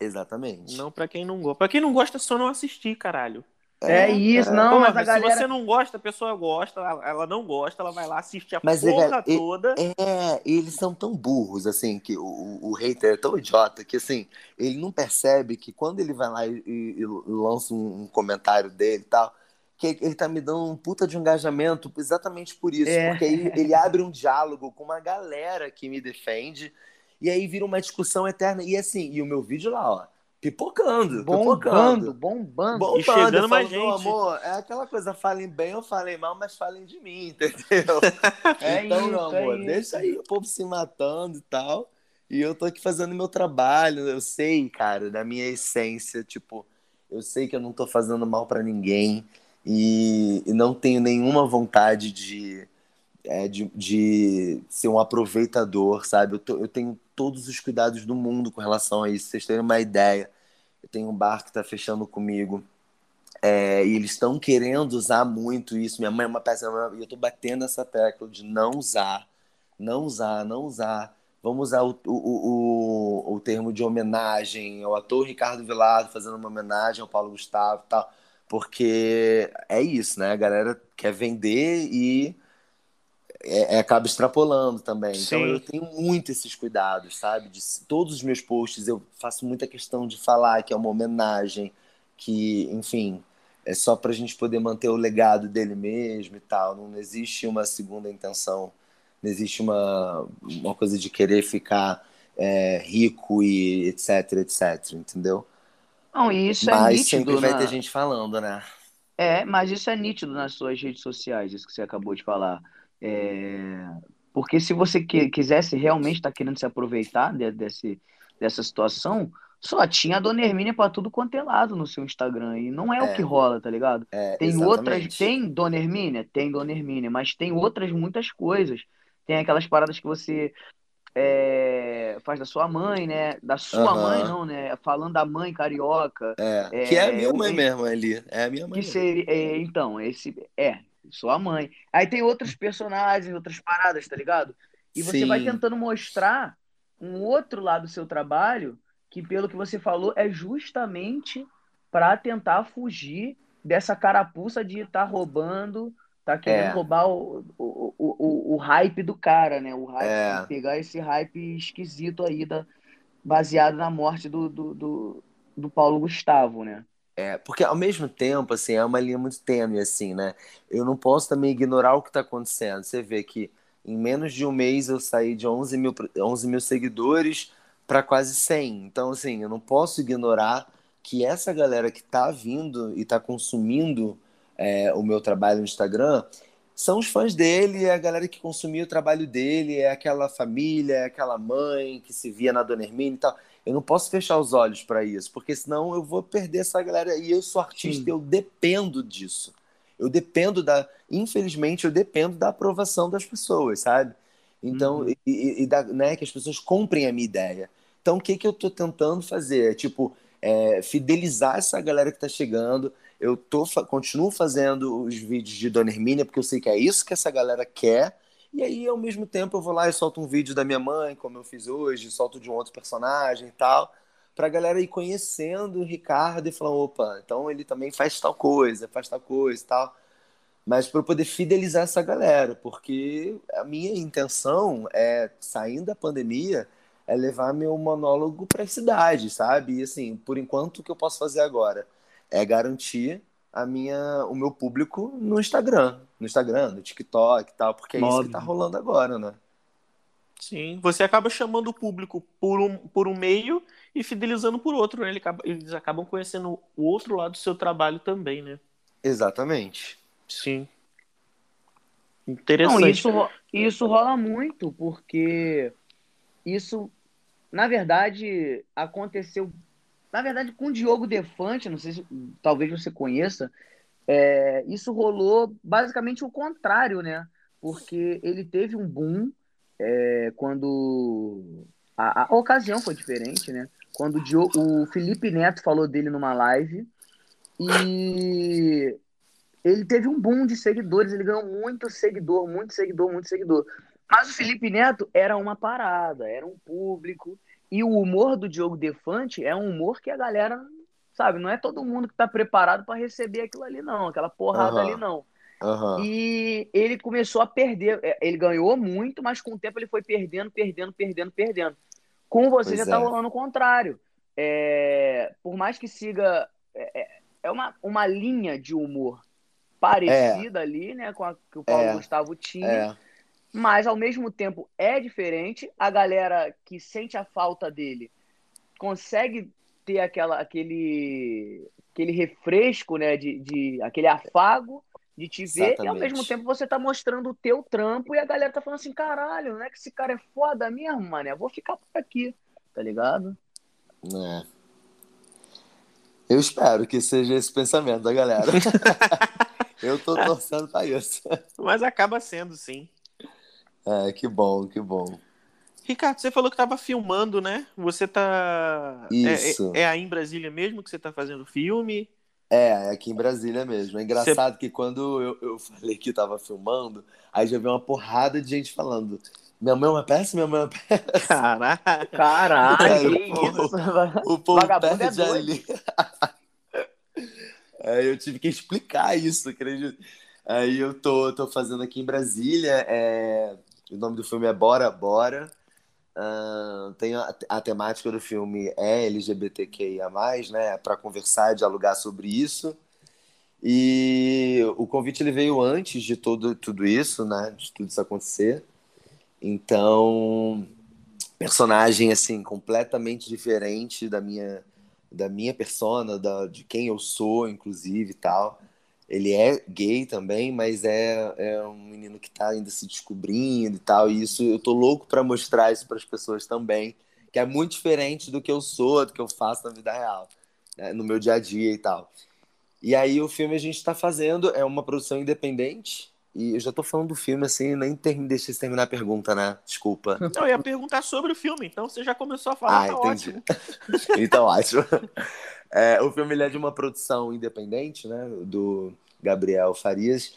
Exatamente. Não pra quem não gosta. Pra quem não gosta, é só não assistir, caralho. É isso, não, Porra, mas a se galera. você não gosta, a pessoa gosta, ela não gosta, ela vai lá assistir a Mas, porra é, e- toda. É, eles são tão burros, assim, que o, o, hater é tão idiota que, assim, ele não percebe que quando ele vai lá e, e- e lança um, um comentário dele e tal, que ele tá me dando um puta de engajamento exatamente por isso. É. Porque aí ele abre um diálogo com uma galera que me defende e aí vira uma discussão eterna. E assim, e o meu vídeo lá, ó, Pipocando, Bombando, pipocando. bombando. Bombando, E chegando mais meu gente. amor, é aquela coisa, falem bem ou falem mal, mas falem de mim, entendeu? É então, isso, meu é amor, isso. deixa aí o povo se matando e tal. E eu tô aqui fazendo meu trabalho. Eu sei, cara, da minha essência, tipo, eu sei que eu não tô fazendo mal pra ninguém e, e não tenho nenhuma vontade de, é, de, de ser um aproveitador, sabe? Eu, tô- eu tenho todos os cuidados do mundo com relação a isso. Vocês terem uma ideia. Eu tenho um bar que tá fechando comigo. É, e eles estão querendo usar muito isso. Minha mãe é uma peça, e eu tô batendo essa tecla de não usar, não usar, não usar. Vamos usar o, o, o, o termo de homenagem ao ator Ricardo Vilado fazendo uma homenagem ao Paulo Gustavo e tal, porque é isso, né? A galera quer vender e é- é, acaba extrapolando também. Então Sim. eu tenho muito esses cuidados, sabe? De todos os meus posts eu faço muita questão de falar que é uma homenagem, que, enfim, é só pra gente poder manter o legado dele mesmo e tal. Não existe uma segunda intenção, não existe uma, uma coisa de querer ficar é, rico e etc, etc, entendeu? Não, e isso é Mas nítido. sempre vai na- ter gente falando, né? É, mas isso é nítido nas suas redes sociais, isso que você acabou de falar. É, Porque se você que- quisesse realmente estar querendo se aproveitar de- desse, dessa situação, só tinha a Dona Hermínia para tudo quanto é lado no seu Instagram. E não é, o É. que rola, tá ligado? É, Tem outras. exatamente. Tem Dona Hermínia? Tem Dona Hermínia, mas tem outras muitas coisas. Tem aquelas paradas que você é, faz da sua mãe, né? Da sua Aham. mãe, não, né? Falando da mãe carioca. É, que é a minha o- mãe mesmo ali. É a minha mãe. Que seria. é, então, esse. É, sua mãe. Aí tem outros personagens, outras paradas, tá ligado? E você vai Sim. tentando mostrar um outro lado do seu trabalho, que pelo que você falou, é justamente para tentar fugir dessa carapuça de estar roubando, tá querendo É. roubar o, o, o, o, o hype do cara, né? O hype, É. pegar esse hype esquisito aí, da, baseado na morte do, do, do, do Paulo Gustavo, né? É, porque ao mesmo tempo, assim, é uma linha muito tênue, assim, né? Eu não posso também ignorar o que está acontecendo. Você vê que em menos de um mês eu saí de 11 mil, 11 mil seguidores para quase 100. Então, assim, eu não posso ignorar que essa galera que está vindo e está consumindo é, o meu trabalho no Instagram são os fãs dele, é a galera que consumia o trabalho dele, é aquela família, é aquela mãe que se via na Dona Hermínia e tal. Eu não posso fechar os olhos para isso, porque senão eu vou perder essa galera. E eu sou artista, Sim. eu dependo disso. Eu dependo da. Infelizmente, eu dependo da aprovação das pessoas, sabe? Então, Uhum. e, e- da, né, que as pessoas comprem a minha ideia. Então, o que, que eu tô tentando fazer? É, tipo, é, fidelizar essa galera que tá chegando. Eu tô, continuo fazendo os vídeos de Dona Hermínia, porque eu sei que é isso que essa galera quer. E aí, ao mesmo tempo, eu vou lá e solto um vídeo da minha mãe, como eu fiz hoje, solto de um outro personagem e tal, pra galera ir conhecendo o Ricardo e falar, opa, então ele também faz tal coisa, faz tal coisa e tal. Mas para eu poder fidelizar essa galera, porque a minha intenção é, saindo da pandemia, é levar meu monólogo para as cidades, sabe? E assim, por enquanto, o que eu posso fazer agora é garantir a minha, o meu público no Instagram, no Instagram, no TikTok e tal, porque é isso que Óbvio. tá rolando agora, né? Sim, você acaba chamando o público por um, por um meio e fidelizando por outro, né? Eles acabam conhecendo o outro lado do seu trabalho também, né? Exatamente. Sim. Não, Interessante. isso, ro- isso rola muito, porque isso, na verdade, aconteceu. Na verdade, com o Diogo Defante, não sei se talvez você conheça, é, isso rolou basicamente o contrário, né? Porque ele teve um boom é, quando. A, a ocasião foi diferente, né? Quando o, Dio- o Felipe Neto falou dele numa live e ele teve um boom de seguidores, ele ganhou muito seguidor, muito seguidor, muito seguidor. Mas o Felipe Neto era uma parada, era um público. E o humor do Diogo Defante é um humor que a galera, sabe, não é todo mundo que tá preparado para receber aquilo ali, não, aquela porrada Aham. ali, não. Aham. E ele começou a perder. É, Ele ganhou muito, mas com o tempo ele foi perdendo, perdendo, perdendo, perdendo. Com você Pois já tá é. rolando o contrário. É, por mais que siga. É, é- é uma, uma linha de humor parecida ali, né? Com a que o Paulo. Gustavo tinha, É. mas ao mesmo tempo é diferente. A galera que sente a falta dele consegue ter aquela, aquele, aquele refresco, né? De, de aquele afago de te ver e ao Exatamente. mesmo tempo você tá mostrando o teu trampo e a galera tá falando assim, caralho, não é que esse cara é foda mesmo, mané? Vou ficar por aqui, tá ligado? É. Eu espero que seja esse pensamento da galera. Eu tô torcendo pra isso. Mas acaba sendo, sim. É, que bom, que bom. Ricardo, você falou que tava filmando, né? Você tá. Isso. É, é aí em Brasília mesmo que você tá fazendo filme? É, é aqui em Brasília mesmo. É engraçado que quando eu, eu falei que tava filmando, aí já veio uma porrada de gente falando: Minha mãe é uma peça, minha mãe é uma peça. Caraca! Caralho, que isso? O povo Vagabundo é perde ali. Aí eu tive que explicar isso, acredito. Aí eu tô, tô fazendo aqui em Brasília. é, O nome do filme é Bora Bora. Ah, tem a, a temática do filme é LGBTQIA+, né? Para conversar, dialogar sobre isso. E o convite ele veio antes de todo, tudo isso, né? De tudo isso acontecer. Então, personagem assim completamente diferente da minha da minha persona, da, de quem eu sou, inclusive e tal. Ele é gay também, mas é, é um menino que tá ainda se descobrindo e tal. E isso eu tô louco para mostrar isso para as pessoas também, que é muito diferente do que eu sou, do que eu faço na vida real, né, no meu dia a dia e tal. E aí o filme a gente está fazendo é uma produção independente. E eu já tô falando do filme assim, nem ter, deixei você terminar a pergunta, né? Desculpa. Não, eu ia perguntar sobre o filme, então você já começou a falar, Ah, tá entendi. ótimo. Então, ótimo. É, o filme é de uma produção independente, né? Do Gabriel Farias.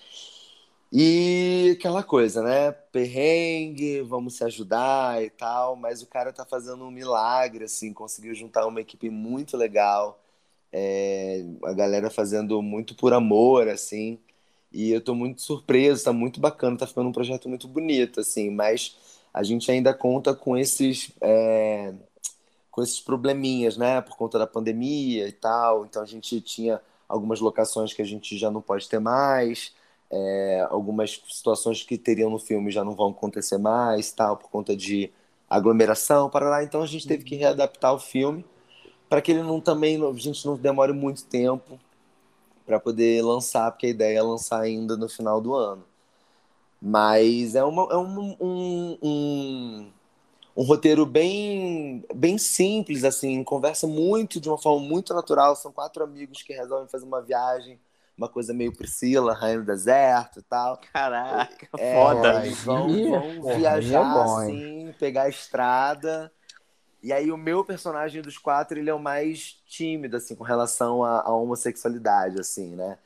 E aquela coisa, né? Perrengue, vamos se ajudar e tal. Mas o cara tá fazendo um milagre, assim. Conseguiu juntar uma equipe muito legal. É, a galera fazendo muito por amor, assim. E eu tô muito surpreso, tá muito bacana, tá ficando um projeto muito bonito, assim. Mas a gente ainda conta com esses... é, com esses probleminhas, né? Por conta da pandemia e tal. Então a gente tinha algumas locações que a gente já não pode ter mais, é, algumas situações que teriam no filme já não vão acontecer mais, tal, por conta de aglomeração, para lá. Então a gente teve que readaptar o filme para que ele não também a gente não demore muito tempo para poder lançar, porque a ideia é lançar ainda no final do ano. Mas é, uma, é um, um, um um roteiro bem bem simples assim conversa muito de uma forma muito natural são quatro amigos que resolvem fazer uma viagem uma coisa meio Priscila rainha do deserto e tal. Caraca, É, foda. eles vão, vão porra, viajar é bom, assim pegar a estrada. E aí o meu personagem dos quatro ele é o mais tímido assim com relação à, à homossexualidade assim né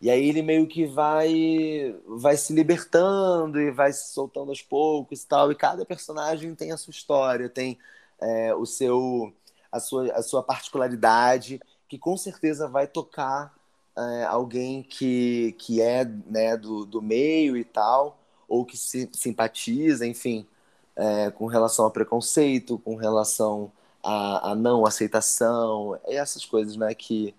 e aí ele meio que vai vai se libertando e vai se soltando aos poucos e tal. E cada personagem tem a sua história, tem é, o seu a sua, a sua particularidade, que com certeza vai tocar é, alguém que, que é né, do, do meio e tal, ou que se simpatiza, enfim, é, com relação ao preconceito, com relação à, não aceitação, essas coisas, né, que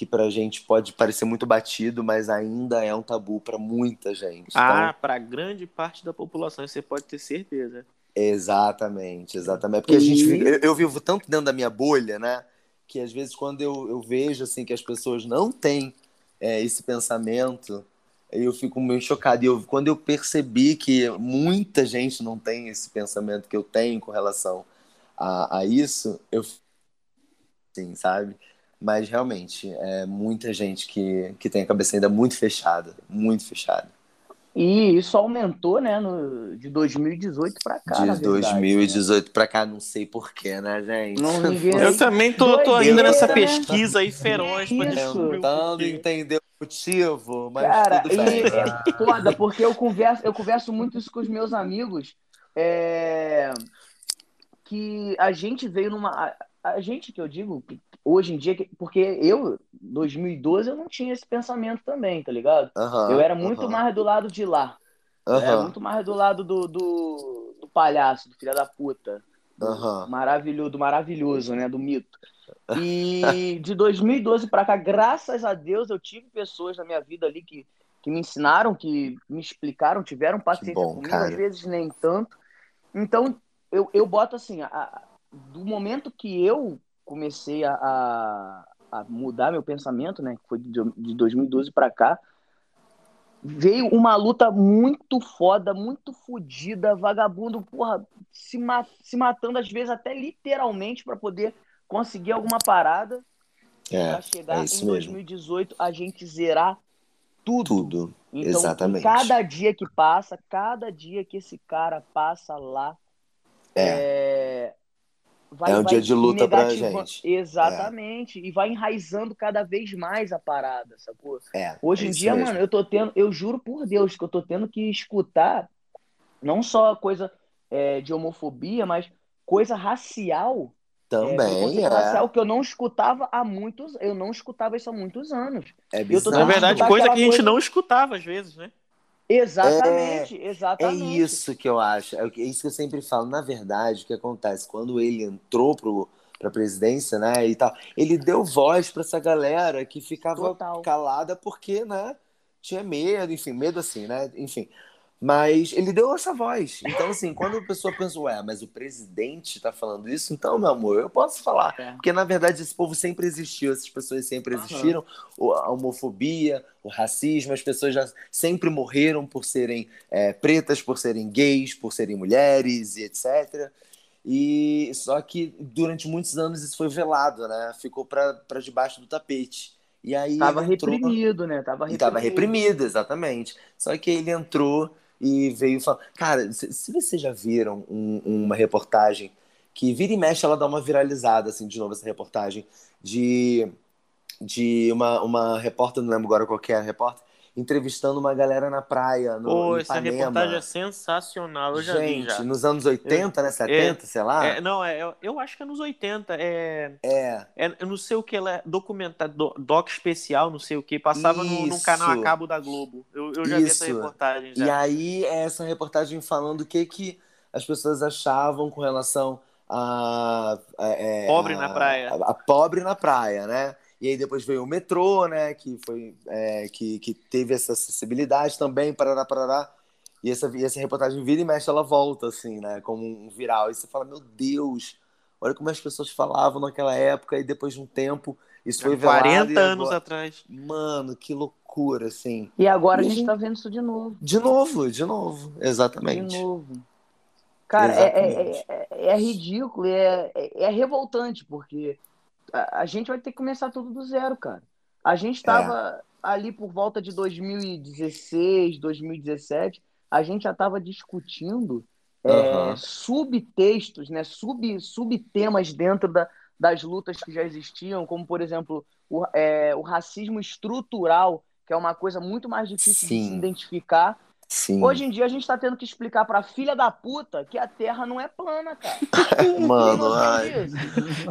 que pra gente pode parecer muito batido, mas ainda é um tabu pra muita gente. Então, Ah, pra grande parte da população, você pode ter certeza. Exatamente, exatamente. Porque a gente, eu, eu vivo tanto dentro da minha bolha, né? Que às vezes quando eu, eu vejo assim que as pessoas não têm é, esse pensamento, eu fico meio chocado. E eu, quando eu percebi que muita gente não tem esse pensamento que eu tenho com relação a, a isso, eu sim, sabe? Mas realmente, é muita gente que, que tem a cabeça ainda muito fechada, muito fechada. E isso aumentou, né, no, de 2018 pra cá, na De verdade, 2018 pra cá, não sei porquê, né, gente? Não, ninguém- Eu também tô, tô ainda nessa né? pesquisa aí feroz Isso. descobrir Tentando entender o motivo, mas Cara, tudo e bem. é foda, porque eu converso, eu converso muito isso com os meus amigos, é, que a gente veio numa... A, a gente, que eu digo, hoje em dia, que- porque eu, 2012, eu não tinha esse pensamento também, tá ligado? Aham, Eu era muito aham, mais do lado de lá. Eu era muito mais do lado do, do, do palhaço, do filho da puta. Do maravilhoso, do maravilhoso, né? Do mito. E de 2012 pra cá, graças a Deus, eu tive pessoas na minha vida ali que, que me ensinaram, que me explicaram, tiveram paciência bom, comigo, cara. às vezes nem tanto. Então, eu, eu boto assim, a- do momento que eu comecei a, a, a mudar meu pensamento, né? Que foi de, de 2012 para cá. Veio uma luta muito foda, muito fodida, vagabundo, porra, se, ma se matando às vezes até literalmente para poder conseguir alguma parada. É, pra chegar é em isso mesmo. 2018 a gente zerar tudo. Tudo. Então, Exatamente. cada dia que passa, cada dia que esse cara passa lá, É. é, vai- É um vai dia de luta pra negativa- gente. Exatamente. E vai enraizando cada vez mais a parada, sacou? É. Hoje é em dia, mesmo. mano, eu tô tendo, eu juro por Deus que eu tô tendo que escutar não só coisa é, de homofobia, mas coisa racial. é, Também, preconceito é. racial que eu não escutava há muitos, eu não escutava isso há muitos anos. É bizarro. Na verdade, coisa que a gente coisa- não escutava às vezes, né? Exatamente, É exatamente. isso que eu acho. É é isso que eu sempre falo. Na verdade, o que acontece? Quando ele entrou pro, pra presidência, né, e tal, ele deu voz pra essa galera que ficava Total. calada porque, né, tinha medo, enfim, medo assim, né, enfim. Mas ele deu essa voz. Então, assim, quando a pessoa pensa, ué, mas o presidente tá falando isso, então, meu amor, eu posso falar. É. Porque, na verdade, esse povo sempre existiu, essas pessoas sempre existiram. O- A homofobia, o racismo, as pessoas já sempre morreram por serem é, pretas, por serem gays, por serem mulheres e etc. E só que durante muitos anos isso foi velado, né? Ficou para debaixo do tapete. E aí Tava entrou- reprimido, né? Tava e tava reprimido. reprimido, exatamente. Só que ele entrou e veio falar. Cara, se, vocês já viram um- uma reportagem que vira e mexe, ela dá uma viralizada, assim, de novo, essa reportagem, de, de uma, uma repórter, não lembro agora qual que é a repórter, entrevistando uma galera na praia, no Pô, essa Ipanema. reportagem é sensacional, eu já vi Gente, já. nos anos 80, né? 70, sei lá. É, não, é, eu- acho que é nos 80. É, É. é, eu não sei o que ela é documentário, do- doc especial, não sei o que, passava no, num Isso. canal a cabo da Globo. Eu, eu já vi essa Isso. reportagem E já. aí, é essa reportagem falando o que, que as pessoas achavam com relação a. a- é, Pobre a- na praia. A, a pobre na praia, né? E aí depois veio o metrô, né? Que, foi, é, que, que teve essa acessibilidade também, parará, parará. E essa, e essa reportagem vira e mexe, ela volta, assim, né? Como um viral. E você fala, meu Deus, olha como as pessoas falavam naquela época, e depois de um tempo, isso foi velado. 40 e anos agora- atrás. Mano, que loucura, assim. E agora a E a gente tá vendo isso de novo. De novo, de novo. De Exatamente. novo. Cara, é, é, é, é- é ridículo, é, é, é revoltante, porque a, a gente vai ter que começar tudo do zero, cara. A gente tava ali por volta de 2016, 2017, a gente já tava discutindo é, Aham. subtextos, né, sub, subtemas dentro da, das lutas que já existiam, como, por exemplo, o, é, o racismo estrutural, que é uma coisa muito mais difícil de se Sim. identificar. Sim. Hoje em dia a gente tá tendo que explicar pra filha da puta que a Terra não é plana, cara. Mano, ai,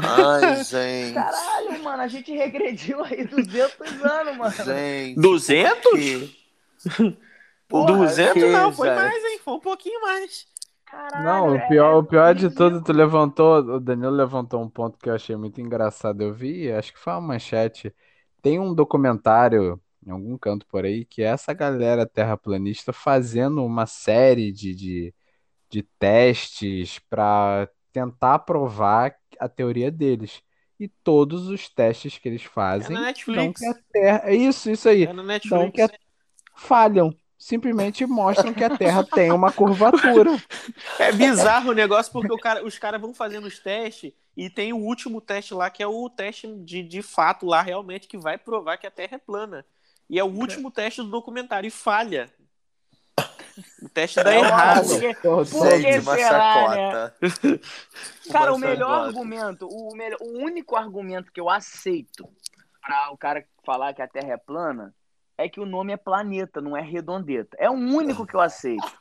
ai, gente. Caralho, mano, a gente regrediu aí 200 anos, mano. Gente. 200? que- Porra, 200 que, não, foi velho? mais, hein? Foi um pouquinho mais. Caralho, Não, o é- pior, o pior de tudo, tu levantou, o Danilo levantou um ponto que eu achei muito engraçado. Eu vi, acho que foi uma manchete. Tem um documentário em algum canto por aí que é essa galera terraplanista fazendo uma série de, de, de testes para tentar provar a teoria deles. E todos os testes que eles É fazem na dão Netflix. que a Terra. É isso, isso aí. É na Netflix. que a falham. Simplesmente mostram que a Terra tem uma curvatura. É bizarro o negócio, porque o cara, os caras vão fazendo os testes e tem o último teste lá, que é o teste de, de fato lá, realmente, que vai provar que a Terra é plana. E é o último teste do documentário e falha. O teste dá É errado. óbvio. Pô, Por Gente, que uma será, né? Cara, Uma o melhor chacota. argumento, o, melhor, o único argumento que eu aceito pra o cara falar que a Terra é plana é que o nome é planeta, não é redondeta. É o único que eu aceito,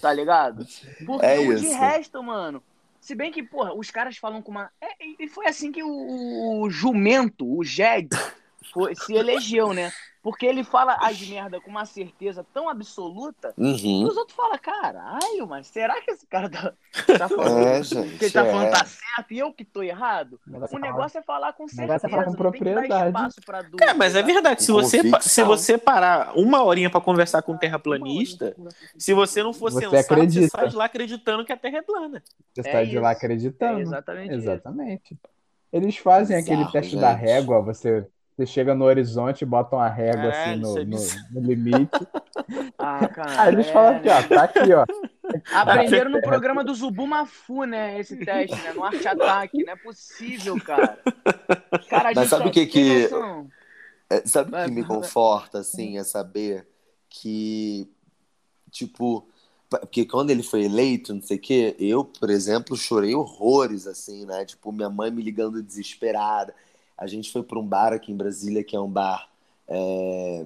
tá ligado? Porque É o de resto, mano. Se bem que, porra, os caras falam com uma. É, e foi assim que o, o jumento, o Jeg, foi- se elegeu, né? Porque ele fala as merda com uma certeza tão absoluta que Uhum. os outros falam, caralho, mas será que esse cara tá, tá falando É, que gente. ele tá é. falando tá certo e eu que tô errado? O negócio O é falar- negócio é falar com negócio é certeza, falar com que dar propriedade. espaço pra dúvida. É, mas é verdade. Se você, se você parar uma horinha pra conversar com um terraplanista, se você não for Você sensato, você acredita. sai de lá acreditando que a Terra é plana. Você É sai de lá isso. acreditando. É exatamente isso. Exatamente. Eles fazem aquele Bizarro, teste da gente. régua, você, você chega no horizonte e bota uma régua É, assim no, é no, no limite. Ah, cara. Aí eles é, falam aqui, ó, tá aqui, ó. Aprenderam no programa do Zubumafu, né? Esse teste, né? No Arte Ataque. Não é possível, cara. Cara, Mas gente sabe o que que-. É, sabe o que me conforta, assim, é saber que, tipo, porque quando ele foi eleito, não sei o quê, eu, por exemplo, chorei horrores, assim, né? Tipo, minha mãe me ligando desesperada. A gente foi para um bar aqui em Brasília, que é um bar é,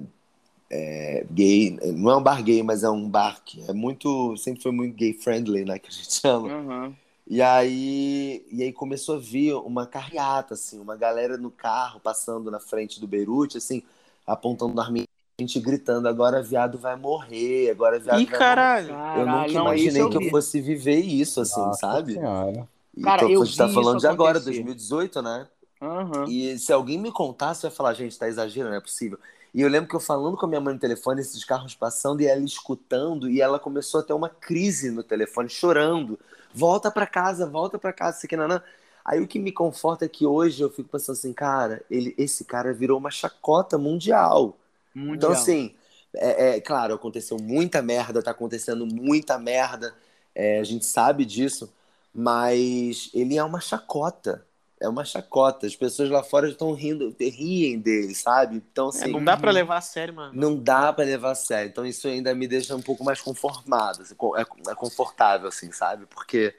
é, gay. Não é um bar gay, mas é um bar que é muito. Sempre foi muito gay friendly, né? Que a gente chama. Uhum. E aí, e aí começou a vir uma carreata, assim, uma galera no carro passando na frente do Beirute, assim, apontando a gente gritando, agora viado vai morrer, agora viado Ih, vai caralho. morrer. Eu nunca não, imaginei eu que eu fosse viver isso, assim, Nossa sabe? senhora. E Cara, então, eu a gente tá falando de agora, acontecer. 2018, né? Uhum. E se alguém me contasse, eu ia falar, gente, tá exagerando, não é possível. E eu lembro que eu falando com a minha mãe no telefone, esses carros passando, e ela escutando, e ela começou a ter uma crise no telefone, chorando. Volta pra casa, volta pra casa, isso aqui, nanã. Aí o que me conforta é que hoje eu fico pensando assim, cara, ele, esse cara virou uma chacota mundial. Mundial. Então, assim, é, é, claro, aconteceu muita merda, tá acontecendo muita merda, é, a gente sabe disso, mas ele é uma chacota. É uma chacota. As pessoas lá fora estão rindo, riem dele, sabe? Então, É, assim, não dá pra levar a sério, mano. não dá pra levar a sério. Então, isso ainda me deixa um pouco mais conformado, assim, é, é confortável, assim, sabe? Porque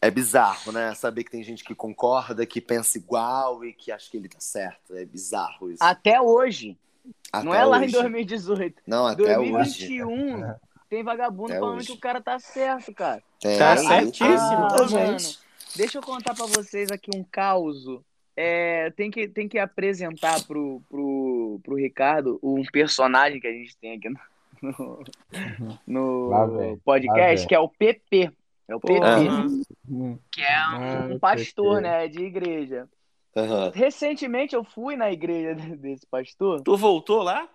é bizarro, né? Saber que tem gente que concorda, que pensa igual e que acha que ele tá certo. É bizarro isso. Até hoje. Até não é lá hoje. em 2018. Não, até hoje. 2021 tem vagabundo Até falando hoje. que o cara tá certo, cara. Tem, Tá tem certíssimo. Ah, gente. Deixa eu contar pra vocês aqui um caos. É, tem, que, tem que apresentar pro, pro, pro Ricardo um personagem que a gente tem aqui no, no, lá podcast, que é o PP. É o PP, Porra. Hum, que é Ah, um pastor, PP. né, de igreja. Aham. Recentemente eu fui na igreja desse pastor. Tu voltou lá?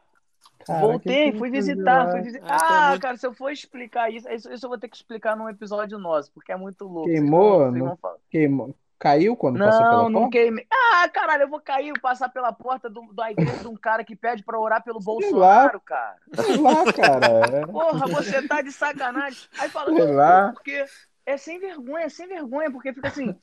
Cara, Voltei, que fui visitar, fui vai? visitar. Ah, é Ah, muito- cara, se eu for explicar isso, isso, isso eu vou ter que explicar num episódio nosso, porque é muito louco. Queimou? Vocês vão- vocês Não. Queimou. Caiu quando passou pela Não, não porta? queimei. Ah, caralho, eu vou cair, passar pela porta do, da igreja de um cara que pede pra orar pelo. Bolsonaro, cara. Sei lá, cara. Porra, você tá de sacanagem. Aí fala, Sei não, lá. porque é sem vergonha, é sem vergonha, porque fica assim,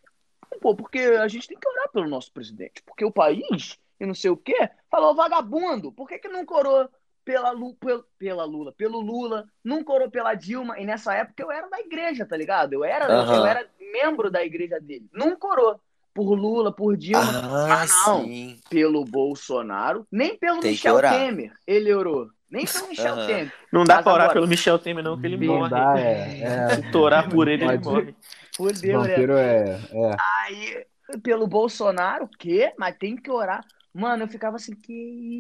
pô, porque a gente tem que orar pelo nosso presidente, porque o país, e não sei o quê, falou vagabundo, por que que não corou pela, Lu, pela Lula, pelo Lula, não corou pela Dilma, e nessa época eu era da igreja, tá ligado? Eu era, Aham. eu era membro da igreja dele, não corou por Lula, por Dilma, Ah, Ah, não. sim. pelo Bolsonaro, nem pelo Tem Michel. Temer, ele orou. Nem pelo Michel Aham. Temer. Não dá Mas pra orar agora- pelo Michel Temer, não, que ele Não morre. dá, é. é. Se tu orar por ele, ele morre. Fudeu, né? Vampiro é. é. Aí, pelo Bolsonaro, o quê? Mas tem que orar. Mano, eu ficava assim, que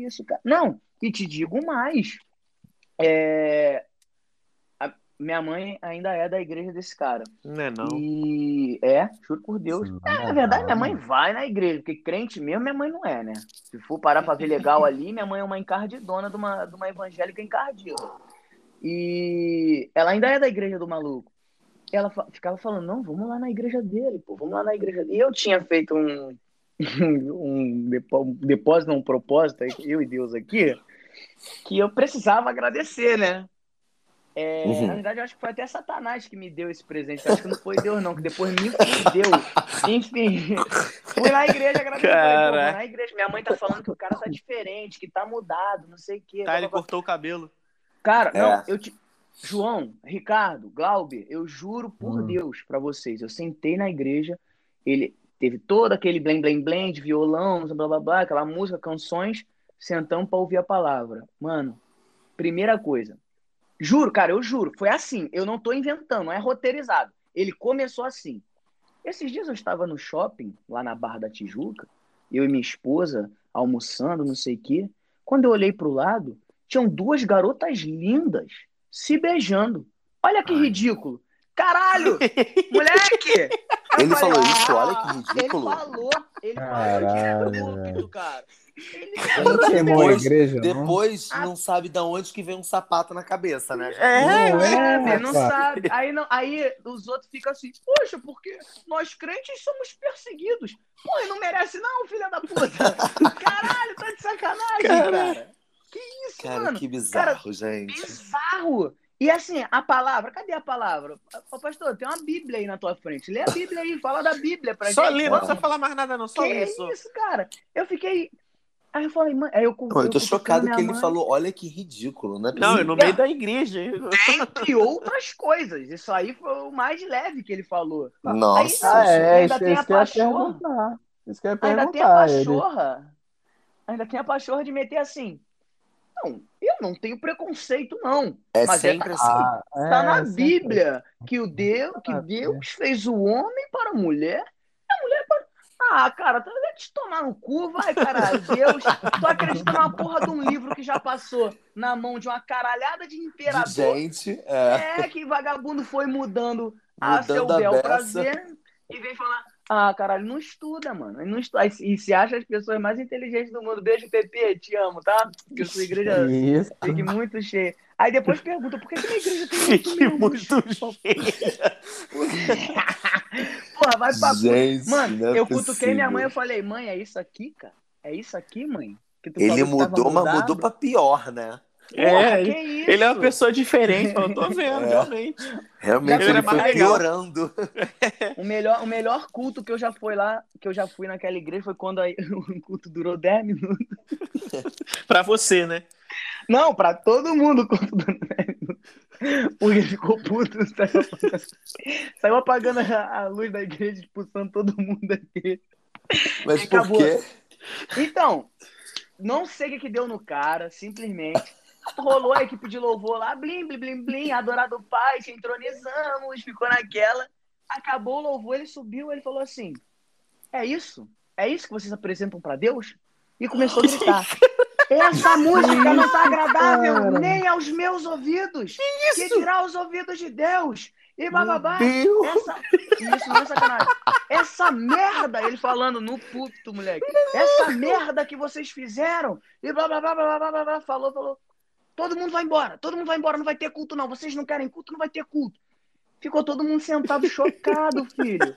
isso, cara? Não, e te digo mais. É, a- minha mãe ainda é da igreja desse cara. Não é não. E é, juro por Deus. Sim, É, na verdade, minha mãe vai na igreja, porque crente mesmo, minha mãe não é, né? Se for parar pra ver legal ali, minha mãe é uma encardidona de uma, de uma evangélica encardida. E ela ainda é da igreja do maluco. Ela ficava falando, não, vamos lá na igreja dele, pô, vamos lá na igreja dele. E eu tinha feito um, um, depósito, não, um propósito, eu e Deus aqui, que eu precisava agradecer, né? É, Uhum. Na verdade, eu acho que foi até Satanás que me deu esse presente. Eu acho que não foi Deus, não, que depois me deu. Enfim, fui na igreja agradecer. Na igreja. Minha mãe tá falando que o cara tá diferente, que tá mudado, não sei o quê. Tá, ele blá, blá, blá. cortou o cabelo. Cara, É. não, eu te... João, Ricardo, Glauber, eu juro por Hum. Deus pra vocês, eu sentei na igreja, ele teve todo aquele blém, blém, blém de violão, blá, blá, blá, aquela música, canções, sentamos pra ouvir a palavra. Mano, primeira coisa, juro, cara, eu juro, foi assim, eu não tô inventando, não é roteirizado. Ele começou assim. Esses dias eu estava no shopping, lá na Barra da Tijuca, eu e minha esposa almoçando, não sei o quê. Quando eu olhei pro lado, tinham duas garotas lindas se beijando. Olha que Ai. ridículo. Caralho! Moleque! Ele falei, falou isso, "Ah, olha que ridículo." Ele falou, ele Caralho, falou púlpito, cara. Ele Não queimou a Depois- igreja, não? Depois Ah. não sabe de onde que vem um sapato na cabeça, né? É, Não É, velho, não sabe. Aí, não, aí os outros ficam assim, poxa, porque nós crentes somos perseguidos. Pô, e não merece não, filha da puta. Caralho, tá de sacanagem, cara. Que isso, Cara, mano. que bizarro, gente. Bizarro. E assim, a palavra, cadê a palavra? Ô, pastor, tem uma Bíblia aí na tua frente. Lê a Bíblia aí, fala da Bíblia pra Só gente. li, não precisa falar mais nada, não. Só que isso. isso, cara? Eu fiquei... Aí eu falei, mãe... Aí eu, Não, eu tô chocado que ele mãe. falou, olha que ridículo, né? Não, é no meio da igreja. Entre outras coisas. Isso aí foi o mais leve que ele falou. Nossa, Ah, é, Ainda isso, tem isso a eu pachorra. perguntar. Isso que eu ia Ainda tem a perguntar. Ele... pachorra. Ainda tem a pachorra de meter assim. Não, eu não tenho preconceito, não. é mas é- sempre assim. Ah, é, Tá na sempre. Bíblia que o Deus, que Ah, Deus fez o homem para a mulher, e a mulher para. Ah, cara, tu vai te tomar no cu, vai, caralho. Deus, tu acredita numa porra de um livro que já passou na mão de uma caralhada de De imperador? gente, é. É, que vagabundo foi mudando a Mudando seu a bel beça. prazer e vem falar. Ah, caralho, não estuda, mano. Não estuda. E se acha as pessoas mais inteligentes do mundo. Beijo, Pepe, te amo, tá? Que a sua igreja Isso. fique muito cheia. Aí depois pergunta, por que, que a igreja tem muito Fique membros? muito cheia. Porra, vai pra. Gente, Mano, é eu cutuquei possível. minha mãe eu falei, mãe, é isso aqui, cara? É isso aqui, mãe? Ele mudou, mas mudou pra pior, né? É, que ele, isso? ele é uma pessoa diferente, eu tô vendo, É. realmente. Realmente Ele ele, era foi legal. piorando. O melhor, o melhor culto que eu já fui lá, que eu já fui naquela igreja, foi quando aí, o culto durou 10 minutos. Pra você, né? Não, pra todo mundo o culto durou 10 minutos. Porque ficou puto, saiu apagando, saiu apagando a, a luz da igreja, expulsando todo mundo aqui. Mas E por acabou. quê? Então, não sei o que, que deu no cara, simplesmente. Rolou a equipe de louvor lá, blim, blim, blim, blim, adorado Pai, te entronizamos, ficou naquela. Acabou o louvor, ele subiu, ele falou assim: É isso? É isso que vocês apresentam pra Deus? E começou a gritar. Essa música não tá agradável Cara. nem aos meus ouvidos. Que dirá aos ouvidos de Deus? E bababá. Essa... Isso não é sacanagem. Essa merda, ele falando no púlpito, moleque. Essa merda que vocês fizeram. E blá blá blá blá blá blá blá. Falou, falou. Todo mundo vai embora. Todo mundo vai embora. Não vai ter culto, não. Vocês não querem culto, não vai ter culto. Ficou todo mundo sentado chocado, filho.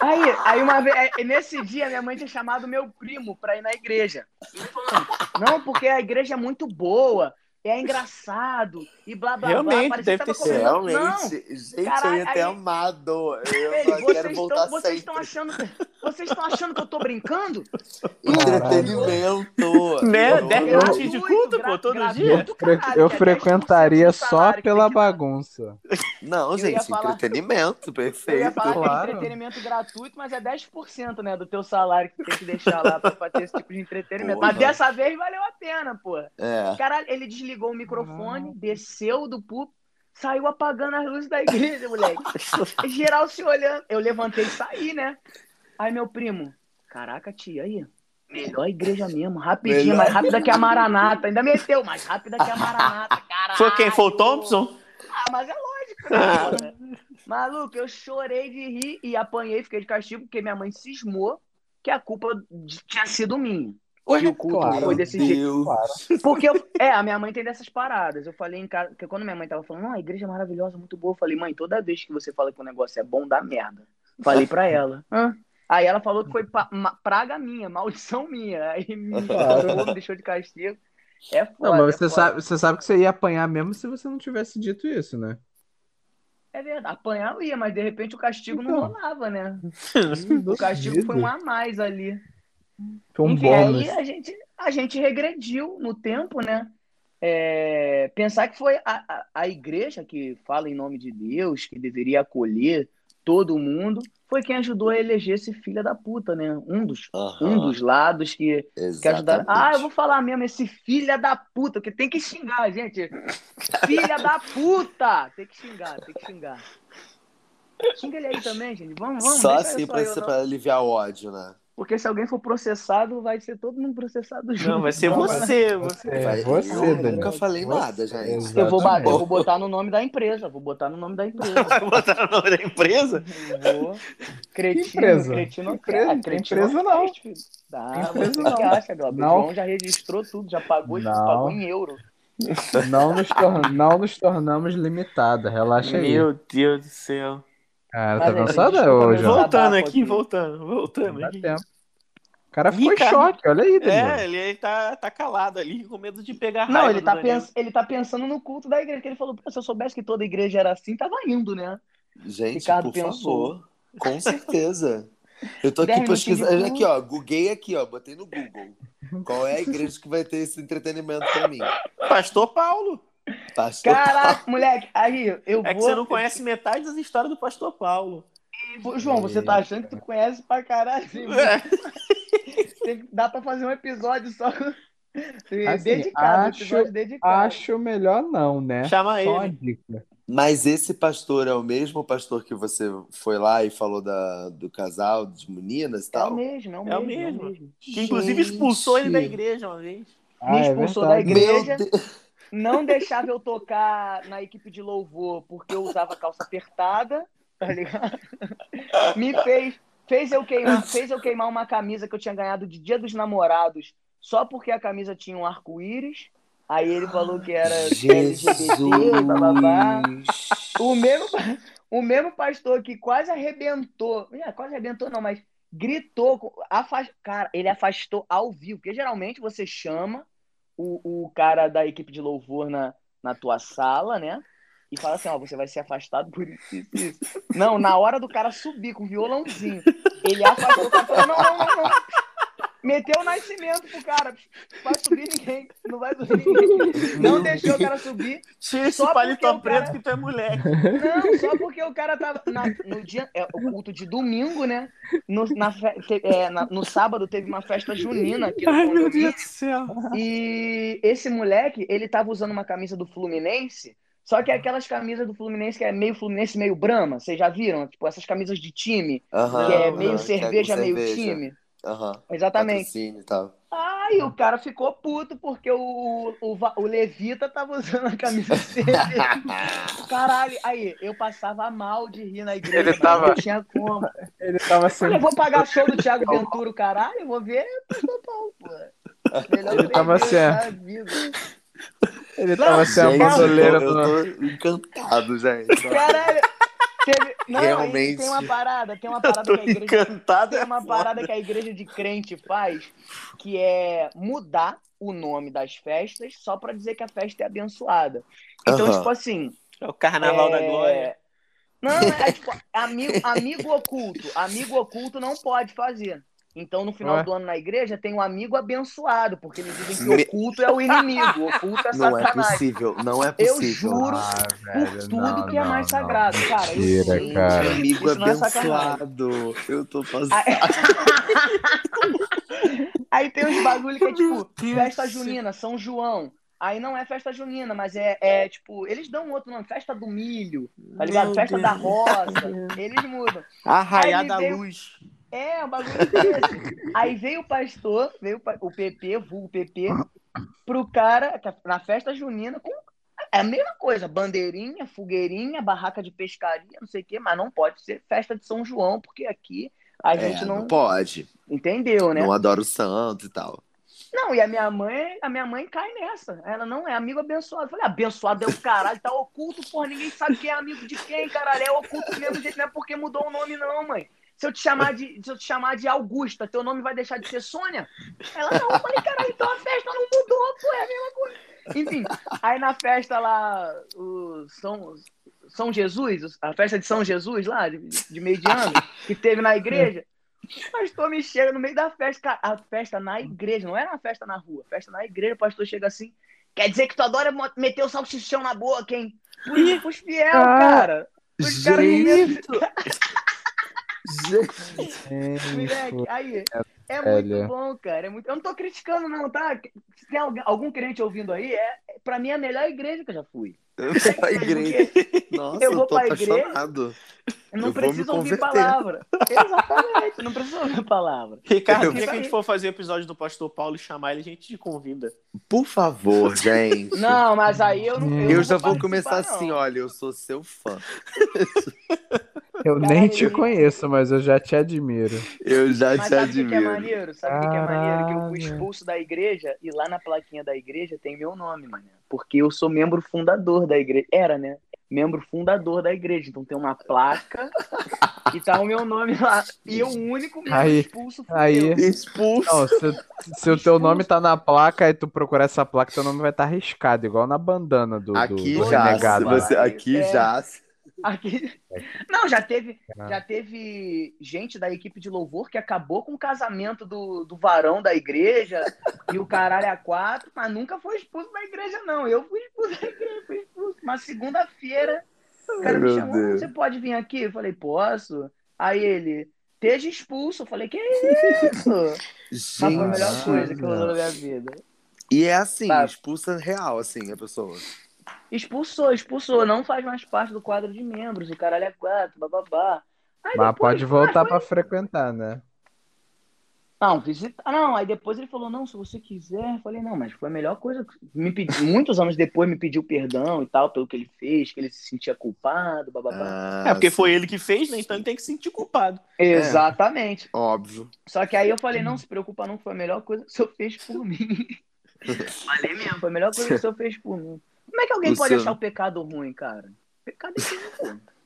Aí, aí uma vez, nesse dia, minha mãe tinha chamado meu primo pra ir na igreja. Falou, não, porque a igreja é muito boa, é engraçado, e blá blá Realmente, blá. Parecia deve que ter sido. Realmente, gente, Caralho, eu ia ter aí- amado. Eu Ei, só quero vocês voltar estão vocês estão achando, vocês estão achando que eu tô brincando? Entretenimento. Né? Eu- Dez eu- minutinhos de culto, pô, todo gratuito, dia. caralho, Eu que frequentaria 10% só pela bagunça. Não, Eu gente, falar- entretenimento, Eu ia perfeito. falar que é Claro. entretenimento gratuito, mas é 10% né, do teu salário que tu tem que deixar lá pra, pra ter esse tipo de entretenimento. Porra. Mas dessa vez valeu a pena, pô. É. Caralho, ele desligou o microfone, desceu do púlpito, saiu apagando as luzes da igreja, moleque. Geral se olhando. Eu levantei e saí, né? Aí meu primo, caraca, tia, aí. Melhor igreja mesmo, rapidinho, Melhor. mais rápida que a Maranata. Ainda meteu, mais rápida que a Maranata, caralho. Foi quem? Foi o Thompson? Ah, mas é lógico, né? porra? Maluco, eu chorei de rir e apanhei, fiquei de castigo, porque minha mãe cismou que a culpa tinha sido minha. Que o culto claro. foi desse Meu jeito. Deus. Claro. Porque eu, é, a minha mãe tem dessas paradas. Eu falei em casa, porque quando minha mãe tava falando, não, a igreja é maravilhosa, muito boa, eu falei, mãe, toda vez que você fala que o negócio é bom, dá merda. Falei pra ela. Hã? Aí ela falou que foi praga minha, maldição minha. Aí me deixou de castigo. É foda. Não, mas é você foda. sabe, você sabe que você ia apanhar mesmo se você não tivesse dito isso, né? É verdade, apanhar eu ia, mas de repente o castigo não Então. rolava, né? O castigo foi um a mais ali. Foi um Enfim, bônus. aí a gente, a gente regrediu no tempo, né? É, pensar que foi a, a, a igreja que fala em nome de Deus, que deveria acolher todo mundo, foi quem ajudou a eleger esse filho da puta, né? Um dos, Aham, um dos lados que, que ajudaram. Ah, eu vou falar mesmo, esse filha da puta, que tem que xingar, gente. Filha da puta! Tem que xingar, tem que xingar. Xinga ele aí também, gente. Vamos, vamos. Só assim pra, eu, pra aliviar o ódio, né? Porque se alguém for processado, vai ser todo mundo processado junto. Não, vai ser Então, você, você. É, Vai- você, eu Daniel. nunca falei Você. nada, gente. Eu vou, eu vou botar no nome da empresa. Vou botar no nome da empresa. Vou botar o nome da empresa? Vou. Cretino, Que empresa? cretino, empresa? ah, cretino Empresa não. Que você empresa não. acha, Glauber? Não. O João já registrou tudo, já pagou, já Não. pagou em euro. Não nos, tor- não nos tornamos limitados, relaxa aí. Meu Deus do céu. Cara, tá desculpa, ô, meu João? Desabafo Voltando aqui, aqui. voltando, voltando dá tempo. O cara ficou Ricardo- em choque, olha aí, Daniel. É, ele, ele tá, tá calado ali, com medo de pegar raiva Não, ele tá, pens... ele tá pensando no culto da igreja, que ele falou, "Pô, se eu soubesse que toda igreja era assim, tava indo, né? Gente, Ricardo por pensou. favor. Com certeza. Eu tô aqui pesquisando. Aqui, ó. Googlei aqui, ó. Botei no Google. Qual é a igreja que vai ter esse entretenimento pra mim? Pastor Paulo. Pastor. Caraca, moleque, aí eu É que vou... você não conhece metade das histórias do Pastor Paulo. Pô, João, você tá achando que tu conhece pra caralho? É. Dá pra fazer um episódio só Assim, dedicado, acho- episódio dedicado. Acho melhor não, né? Chama Só ele. dica. Mas esse pastor é o mesmo pastor que você foi lá e falou da, do casal, de meninas e É o tal? mesmo, é o É o mesmo. é o mesmo. mesmo. Que inclusive expulsou ele da igreja uma vez. Ah, Me é expulsou da verdade. igreja. Não deixava eu tocar na equipe de louvor porque eu usava calça apertada, tá ligado? Me fez, fez eu queimar, fez eu queimar uma camisa que eu tinha ganhado de Dia dos Namorados só porque a camisa tinha um arco-íris. Aí ele falou que era LGBT, bababá. O mesmo, o mesmo pastor que quase arrebentou, é, quase arrebentou não, mas gritou, com- afas- cara, ele afastou ao vivo, porque geralmente você chama o, o cara da equipe de louvor na, na tua sala, né? E fala assim, ó, você vai ser afastado por isso, isso, isso. Não, na hora do cara subir com o violãozinho, ele afastou o cara, não, não, não, não. Meteu o nascimento pro cara, não vai subir ninguém, não vai subir ninguém. Não deixou o cara subir, Tira esse paletó porque o cara- preto que tu é moleque. não, só porque o cara tava. na- no dia. É, o culto de domingo, né? No, na te- é, na- no sábado teve uma festa junina aqui no condomínio. do céu. E esse moleque, ele tava usando uma camisa do Fluminense. Só que é aquelas camisas do Fluminense que é meio Fluminense, meio Brahma. Vocês já viram? Tipo, essas camisas de time, que é meio é cerveja, meio cerveja. time. Aham. Exatamente. Patrocínio e tal. Aí o cara ficou puto porque o, o, o Levita tava usando a camisa de cerveja. Caralho, aí eu passava mal de rir na igreja, Ele tava- não tinha como. Ele tava Olha, eu sendo. vou pagar show do Thiago Ventura, caralho, eu vou ver. Melhor Ele tava vida. Ele tava sendo a bandoleira eu, do. tô, eu tô encantado, gente. Caralho, teve... Não, Realmente. aí tem uma parada, tem uma parada que a igreja... Tem é uma parada que a igreja de crente faz, que é mudar o nome das festas só pra dizer que a festa é abençoada. Então, Aham. tipo assim, É o carnaval da É, glória. Não, é tipo, amigo, amigo oculto. Amigo oculto não pode fazer. Então, no final Ué? do ano na igreja, tem um amigo abençoado, porque eles dizem que Me- o oculto é o inimigo, o oculto é Não é satanás. possível, não é Eu possível. juro Ah, por velho, tudo não, que é não, mais não. sagrado. Cara, eu Mentira, sei, cara. Amigo Isso não é sacanagem. abençoado. Eu tô fazendo. Aí... Tem uns bagulho que é tipo, festa junina, São João. Aí não é festa junina, mas é, é tipo, eles dão outro nome, festa do milho, tá ligado? Meu festa Deus. da roça. Eles mudam. Arraiar Aí da veio- luz. É, um bagulho desse. Aí veio o pastor, veio o o PP, vulgo PP, pro cara, é na festa junina, com é a mesma coisa, bandeirinha, fogueirinha, barraca de pescaria, não sei o quê, mas não pode ser festa de São João, porque aqui a É, gente não não pode. entendeu, né? Não adora o santo e tal. Não, e a minha mãe, a minha mãe cai nessa. Ela não é amigo abençoado. Eu falei, abençoado é o caralho, tá oculto, porra, ninguém sabe quem é amigo de quem, caralho. É oculto mesmo jeito, não é porque mudou o nome, não, mãe. Se eu te chamar de, se eu te chamar de Augusta, teu nome vai deixar de ser Sônia? Ela não, eu falei, caralho, então a festa não mudou, pô, é a mesma coisa. Enfim, aí na festa lá, o São, São Jesus, a festa de São Jesus lá, de, de meio de ano, que teve na igreja, o pastor me chega no meio da festa, a festa na igreja, não era uma festa na rua, festa na igreja, o pastor chega assim, quer dizer que tu adora meter o salsichão na boca, hein? Pros fiel, Ah, cara. Os caras me gente. Moleque, aí, é velho. muito bom, cara. É muito... Eu não tô criticando, não, tá? Se tem alguém- algum crente ouvindo aí, é, pra mim é a melhor igreja que eu já fui. Eu vou pra igreja. Nossa, Eu eu, vou tô pra igreja. apaixonado. Eu não Eu preciso ouvir palavra. Exatamente, não preciso ouvir palavra. Ricardo, Eu- dia que a gente for fazer episódio do Pastor Paulo e chamar ele, a gente te convida. Por favor, gente. Não, mas aí eu não. Eu não já vou começar não. assim, olha, eu sou seu fã. Eu Cara, nem te conheço, mas eu já te admiro. Eu já Mas te sabe o que, é admiro. maneiro? Sabe o que, que é maneiro? Que eu fui expulso da igreja e lá na plaquinha da igreja tem meu nome, mano. Porque eu sou membro fundador da igreja. Era, né? Membro fundador da igreja. Então tem uma placa e tá o meu nome lá. E eu, o único membro Aí- expulso aí- eu. Expulso. Não, se, se o teu nome tá na placa e tu procurar essa placa, teu nome vai estar riscado, igual na bandana do, do, aqui do já, se renegado. você, aqui É. já. Aqui... Não, já teve, Ah. já teve gente da equipe de louvor que acabou com o casamento do, do varão da igreja e o caralho é a quatro, mas nunca foi expulso da igreja, não. Eu fui expulso da igreja, fui expulso. Uma segunda-feira, o cara me chamou, você pode vir aqui? Eu falei, posso. Aí ele, esteja expulso. Eu falei, que isso? Mas foi a melhor Gente. coisa que rolou na minha vida. E é assim, Tá. expulsa real, assim, a pessoa. Expulsou, expulsou, não faz mais parte do quadro de membros, o caralho é quatro, bababá. Aí Mas depois- pode voltar mas pra frequentar, né? Não, visitar. Não, aí depois ele falou, não, se você quiser. Eu falei, não, mas foi a melhor coisa. Me pedi, muitos anos depois me pediu perdão e tal, pelo que ele fez, que ele se sentia culpado, bababá. Ah, é, porque sim. foi ele que fez, né? Então ele tem que se sentir culpado. Exatamente. Óbvio. Só que aí eu falei, não se preocupa não, foi a melhor coisa que o senhor fez por mim. Falei mesmo, foi a melhor coisa que o senhor fez por mim. Como é que alguém O pode achar o pecado ruim, cara? Pecado é ruim, pô.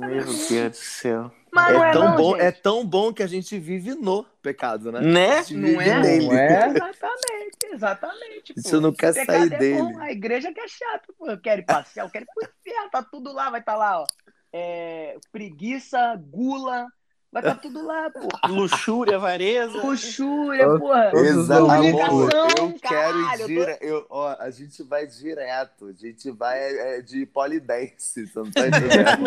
Meu Deus do céu. Mas não É é tão, não, bom, gente. é tão bom que a gente vive no pecado, né? Né? Não é? nele. Não é? Exatamente, exatamente. pô. Você não quer sair é dele. bom, a igreja que é chato, pô. Eu quero ir passear, eu quero ir pro inferno, tá tudo lá, vai estar lá, ó. É, preguiça, gula, vai estar tudo lá, pô. Luxúria, avareza. Luxúria, Todos- porra. Exato, amor. Eu quero ir eu dire... eu, ó, A gente vai direto. A gente vai é, de polidense. Você não tá entendendo?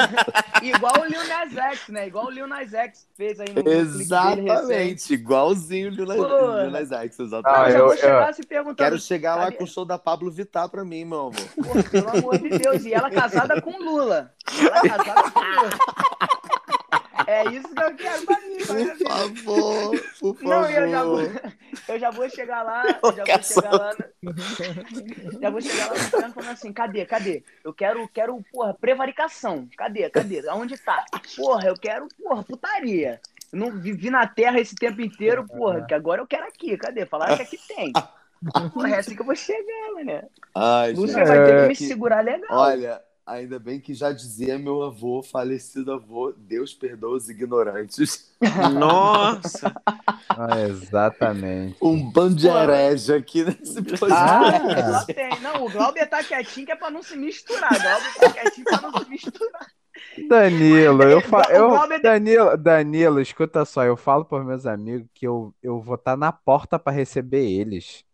Igual o Lil Nas X, né? Igual o Lil Nas X fez aí no. Exatamente. Igualzinho o Lil. Lil Nas X, exatamente. Ah, eu já eu- vou eu- chegar se perguntando. Quero chegar lá com o show da Pablo Vittar pra mim, meu amor. Pô, pelo amor de Deus. E ela casada com Lula. Ela é casada com Lula. É isso que eu quero pra mim, Por vida. favor, por favor. Não, eu já vou, eu já vou chegar lá, eu já vou chegar lá, no- já vou chegar lá no falando assim, cadê, cadê? Eu quero, quero, porra, prevaricação, cadê, cadê? Aonde tá? Porra, eu quero, porra, putaria. Eu não vivi na terra esse tempo inteiro, porra, que agora eu quero aqui, cadê? Falaram que aqui tem. Porra, é assim que eu vou chegar, mané. Ai, Lúcia gente, vai ter que me que- segurar legal. Olha, ainda bem que já dizia meu avô, falecido avô, Deus perdoa os ignorantes. Nossa. Ah, exatamente. Um bando de herege aqui nesse podcast. Ah, só tem. Não, o Glauber tá quietinho que é pra não se misturar. O Glauber tá quietinho pra não se misturar. Danilo, eu, fa... O eu Danilo, Danilo, escuta só, eu falo pros meus amigos que eu, eu vou estar na porta pra receber eles.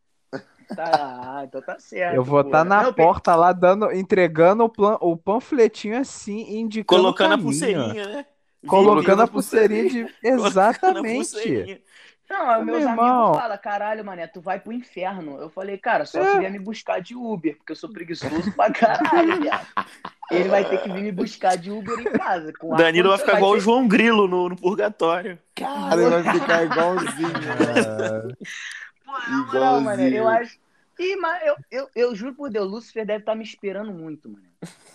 Tá, então tá certo. Eu vou estar na Não, porta lá dando, entregando o, plan... o panfletinho assim, indicando Colocando o a pulseirinha, né? Colocando a pulseirinha de. Exatamente. pulseirinha. Não, meus Meu irmão. amigos falam, caralho, mané, tu vai pro inferno. Eu falei, cara, só se vier me buscar de Uber, porque eu sou preguiçoso pra caralho, viado. Ele vai ter que vir me buscar de Uber em casa. Com Danilo vai ficar igual o ter- João Grilo no, no purgatório. Cara, ele vai ficar igualzinho. né? Na moral, mano, Igualzinho. eu acho. Ih, mas eu, eu, eu juro por Deus, Lúcifer deve estar me esperando muito, mano.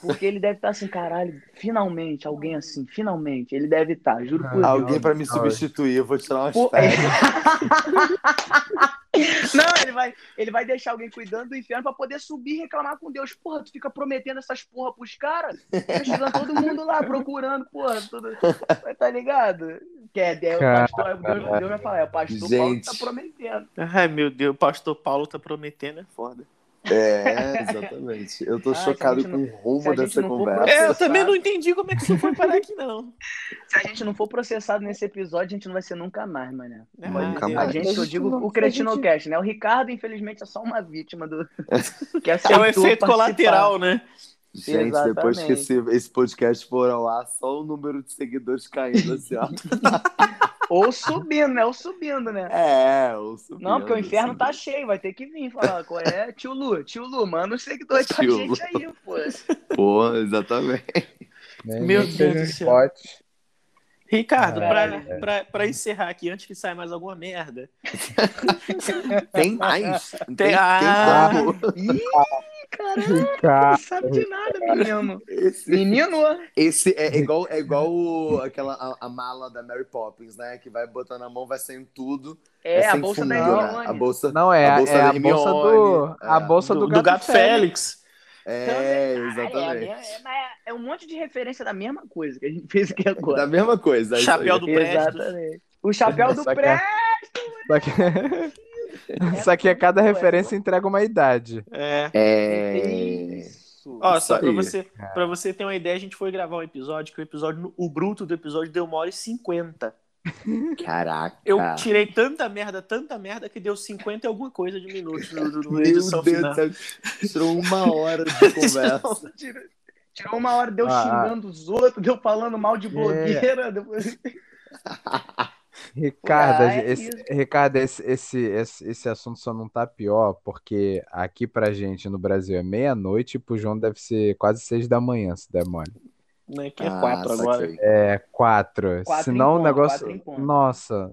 Porque ele deve estar assim, caralho, finalmente, alguém assim, finalmente. Ele deve estar, juro por Deus. Alguém pra me substituir, eu vou tirar umas Pô, férias. Não, ele vai, ele vai deixar alguém cuidando do inferno pra poder subir e reclamar com Deus. Porra, tu fica prometendo essas porra pros caras. Tá chegando todo mundo lá procurando, porra, tudo. Tá ligado? Que é, é o pastor, Deus, Deus vai falar, é o pastor Paulo que tá Gente. prometendo. Ai, meu Deus, o pastor Paulo tá prometendo, é foda. É, exatamente. Eu tô Ah, chocado com o rumo dessa conversa. É, eu também não entendi como é que isso foi parar aqui, não. Se a gente não for processado nesse episódio, a gente não vai ser nunca mais, mano. Ah, Nunca Deus. A mais. gente, eu digo, o Cretinocast, né? O Ricardo, infelizmente, é só uma vítima do. Que É o efeito participar. colateral, né? Gente, depois que Exatamente. esse, esse podcast for ao ar, só o número de seguidores caindo assim, ó. Ou subindo, né? Ou subindo, né? É, ou subindo, Não, porque o inferno tá subindo. cheio, vai ter que vir falar. Qual é? Tio Lu, tio Lu, manda os seguidores pra Tio gente aí, pô. Pô, exatamente. Meu Deus do céu. Ricardo, Caralho. pra, pra, pra encerrar aqui, antes que saia mais alguma merda. Tem mais? Tem, Tem- tem Ah. como. Cara, não sabe de nada, menino. Esse, Menino, esse é igual, é igual o- aquela a, a mala da Mary Poppins, né? Que vai botando a mão, vai saindo tudo. é, a sem bolsa da fundo, Hermione. né? A bolsa. Não, é a a bolsa é da a bolsa do. Hermione, A é. bolsa do, Do, do Gato Félix. É, Também, é, exatamente. é, é- é um monte de referência da mesma coisa que a gente fez aqui agora. Da mesma coisa. é Chapéu do. Exatamente. O chapéu do. Só que, só que a cada referência entrega uma idade. É. É. Isso. Ó, Isso só pra você, pra você ter uma ideia, a gente foi gravar um episódio, que o episódio, o bruto do episódio deu uma hora e cinquenta. Caraca. Eu tirei tanta merda, tanta merda, que deu 50 e alguma coisa de minutos no, no, no Meu edição Deus final. céu. Tirou uma hora de conversa. Tirou, tirou uma hora, deu Ah, xingando os outros, deu falando mal de blogueira. Depois... Ricardo, Ah, é esse. Ricardo esse, esse, esse, esse assunto só não tá pior porque aqui pra gente no Brasil é meia-noite e pro João deve ser quase seis da manhã, se der mole. Que é Ah, 4 agora. saquei. É quatro. Quatro Senão em o ponto, negócio. quatro ponto. Nossa.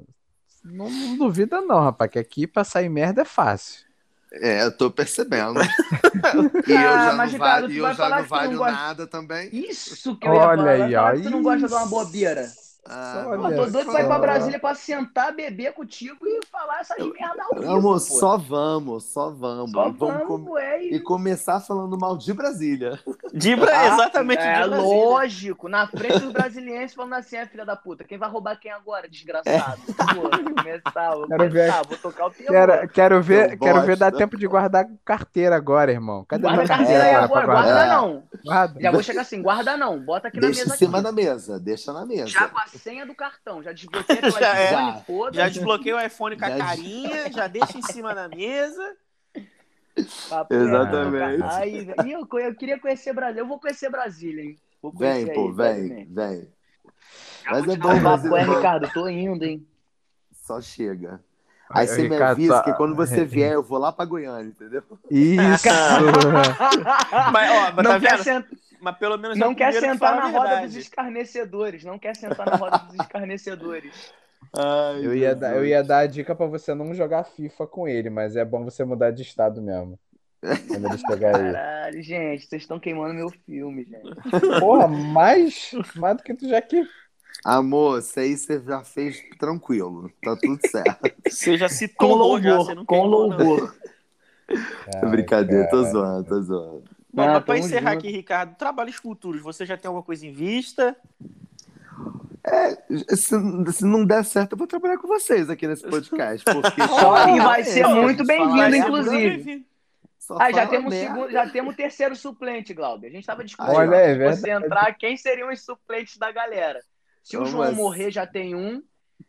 Não, não duvida, não, rapaz, que aqui pra sair merda é fácil. É, eu tô percebendo. e eu Ah, já mas, não, Ricardo, va- tu e eu já falar não que tu não valho gosta- nada também. Isso que eu ia Olha falar. aí, ó. que tu não gosta de uma bobeira. Ah, Olha Pô, tô doido pra ir pra Brasília pra sentar, beber contigo e falar essas merda ao vivo, Amor, pô. só vamos, só vamos. Só E vamos vamos, com- ué, E começar falando mal de Brasília. De Bra- Ah, exatamente É de Brasília. lógico, na frente dos brasileiros falando assim, é filha da puta, quem vai roubar quem agora, desgraçado? Pô, vou começar, vou Quero ver. começar, vou tocar o. Quero, quero ver, quero ver dar tempo de guardar carteira agora, irmão. Cadê Guarda a minha carteira aí carteira pra agora, guarda não. Guarda. Já vou chegar assim, guarda não, bota aqui na Deixa mesa em cima aqui. da mesa, deixa na mesa. Já com a senha do cartão, já desbloqueei pelo Já é. iPhone, Já. foda-se. Já desbloqueei o iPhone com a Já- carinha, já deixa em cima da mesa. Papo Exatamente. Aí. E eu, eu queria conhecer Brasília, eu vou conhecer Brasília, hein? Vou conhecer Vem, pô, aí, vem, também. vem. Já Mas é bom, mas é é, bom. Ricardo, tô indo, hein? Só chega. Aí você me Ricardo, avisa tá- que quando você vier, eu vou lá pra Goiânia, entendeu? Isso! Mas, ó, mas não, tá vendo? Mas pelo menos é não o quer que sentar fala na roda dos escarnecedores. Não quer sentar na roda dos escarnecedores. Ai, Eu ia, dar, eu ia dar a dica pra você não jogar FIFA com ele, mas é bom você mudar de estado mesmo. Caralho, gente, vocês estão queimando meu filme, gente. Porra, mais, mais do que tu já que. Amor, isso aí você já fez tranquilo. Tá tudo certo. Você já se Com já, louvor, você não com queimou, não. louvor. Brincadeira, tô zoando, tô zoando. Bom, Ah, tamo encerrar junto. aqui, Ricardo, trabalhos futuros, você já tem alguma coisa em vista? Se, se não der certo, eu vou trabalhar com vocês aqui nesse podcast. Porque Ó, e vai É, ser só muito bem-vindo, inclusive. Só Ah, já temos, segundo, já temos o terceiro suplente, Glauber. A gente tava discutindo Olha, é se você entrar, quem seriam os suplentes da galera. Se o Vamos João assim. morrer, já tem um.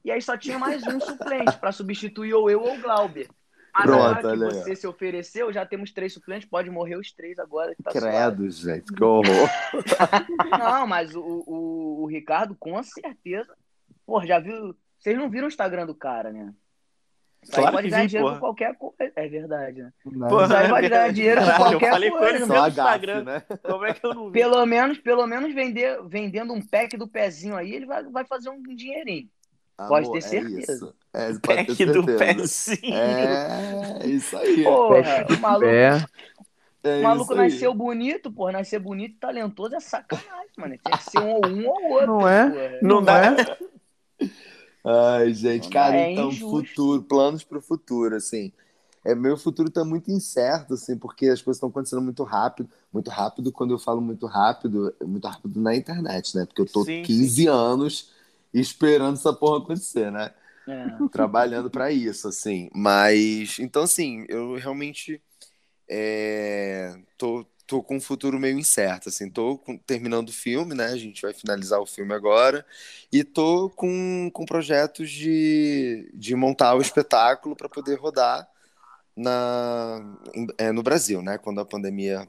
E aí só tinha mais um suplente para substituir ou eu ou o Glauber. Mas Pronto, agora que olha aí, você se ofereceu, já temos três suplentes. Pode morrer os três agora. que Tá. Credo, gente, que horror. Não, mas o, o, o Ricardo, com certeza. Pô, já viu. Vocês não viram o Instagram do cara, né? Isso aí Claro pode que ganhar vi, dinheiro porra. com qualquer coisa. É verdade, né? Porra, Isso aí pode ganhar dinheiro com Caralho, eu qualquer falei com coisa. ele no meu a Instagram. né? Como é que eu não vi? Pelo menos, pelo menos vender, vendendo um pack do pezinho aí, ele vai, vai fazer um dinheirinho. Pode ter é certeza. isso. É, pode Pack ter do certeza. pezinho. É, isso aí. Porra, o maluco, É, o É maluco nasceu bonito, porra. Nascer bonito e talentoso é sacanagem, mano. Tem que ser um ou um ou outro. Não é? porra. Não dá. Ai, gente, cara, É então, injusto. futuro, planos pro futuro, assim. É, meu futuro tá muito incerto, assim, porque as coisas estão acontecendo muito rápido. Muito rápido, quando eu falo muito rápido, é muito rápido na internet, né? Porque eu tô Sim, 15 anos esperando essa porra acontecer, né? É. trabalhando para isso, assim. Mas, então, assim, eu realmente é, tô, tô com um futuro meio incerto, assim. Tô com- terminando o filme, né? A gente vai finalizar o filme agora. E tô com, com projetos de, de montar o espetáculo para poder rodar na, é, no Brasil, né? Quando a pandemia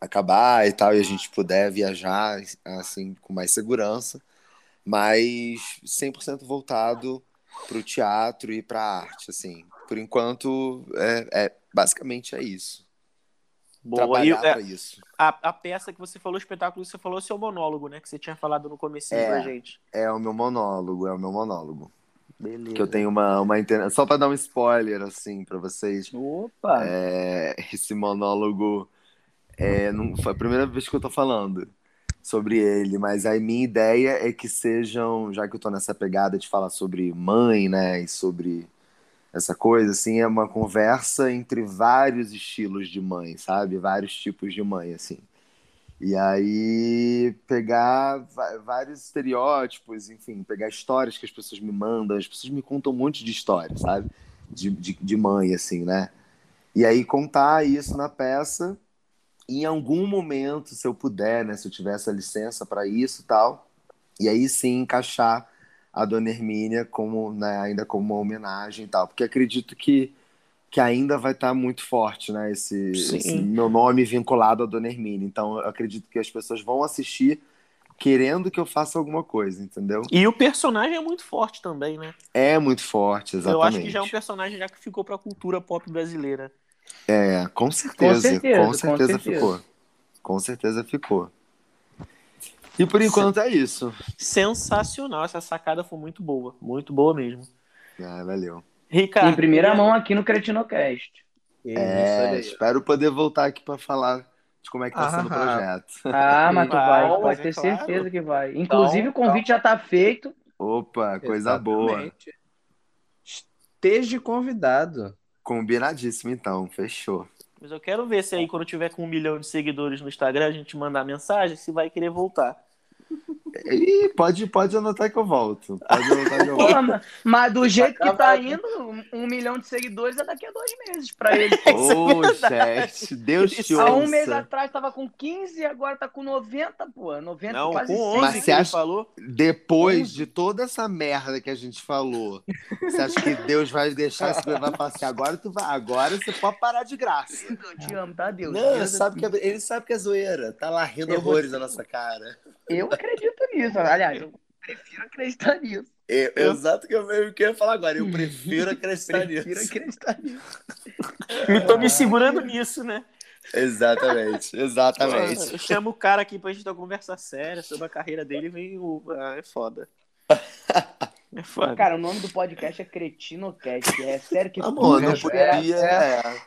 acabar e tal, e a gente puder viajar, assim, com mais segurança. Mas 100% voltado para o teatro e para a arte, assim. Por enquanto, é, é- basicamente é isso. Boa. E, é, para isso. a, a peça que você falou, o espetáculo que você falou, é seu monólogo, né? Que você tinha falado no comecinho É. pra gente. É o meu monólogo, é o meu monólogo. Beleza. Que eu tenho uma, uma. Só para dar um spoiler, assim, para vocês. Opa! É, esse monólogo é, não, foi a primeira vez que eu tô falando sobre ele, mas a minha ideia é que sejam, já que eu tô nessa pegada de falar sobre mãe, né, e sobre essa coisa, assim, é uma conversa entre vários estilos de mãe, sabe? Vários tipos de mãe, assim. E aí pegar vários estereótipos, enfim, pegar histórias que as pessoas me mandam, as pessoas me contam um monte de histórias, sabe? De, de, de mãe, assim, né? E aí contar isso na peça, em algum momento, se eu puder, né, se eu tiver essa licença para isso e tal, e aí sim encaixar a Dona Hermínia como, né, ainda como uma homenagem e tal, porque acredito que, que ainda vai estar muito forte, né, esse, esse meu nome vinculado à Dona Hermínia. Então eu acredito que as pessoas vão assistir querendo que eu faça alguma coisa, entendeu? E o personagem é muito forte também, né? É muito forte, exatamente. Eu acho que já é um personagem já que ficou pra cultura pop brasileira. É, com certeza. certeza, Com com certeza, certeza. ficou. Com certeza ficou. E por enquanto é isso. Sensacional. Essa sacada foi muito boa. Muito boa mesmo. Ah, valeu. Ricardo. em primeira mão aqui no Cretinocast. Isso, É, aí. espero poder voltar aqui para falar de como é que tá sendo o Ah. projeto. Ah, mas tu Vai, vai, pode é ter claro. certeza que vai. Inclusive, Então, o convite já tá feito. Opa, coisa boa. Exatamente. Esteja convidado. Combinadíssimo, então. Fechou. Mas eu quero ver se aí, quando tiver com um milhão de seguidores no Instagram, a gente mandar mensagem, se vai querer voltar. E pode, pode anotar que eu volto. Pode anotar que eu volto. Porra, mas- mas do jeito que tá indo, um- milhão de seguidores é daqui a dois meses pra ele. Ô, chat, Deus te Há um mês ouça. atrás tava com 15 e agora tá com 90, pô. 90, Não, quase com 100. 11 Mas que você acha- falou. Depois de toda essa merda que a gente falou, você acha que Deus vai deixar isso? Vai falar assim, agora tu vai, agora você pode parar de graça. Eu te amo, tá, Deus? Não, Deus sabe que é- ele sabe que é zoeira. Tá lá rindo Eu vou- horrores da nossa cara. Eu acredito nisso. Aliás, eu prefiro acreditar nisso. Eu, exato que eu mesmo que eu ia falar agora. Eu prefiro acreditar Prefiro nisso. acreditar nisso. Eu tô me segurando nisso, né? Exatamente, exatamente. Eu chamo o cara aqui pra gente dar uma conversa séria sobre a carreira dele e vem o. Ah, é foda. É foda. Cara, o nome do podcast é Cretinocast. É sério que Amor, não podia. é. É.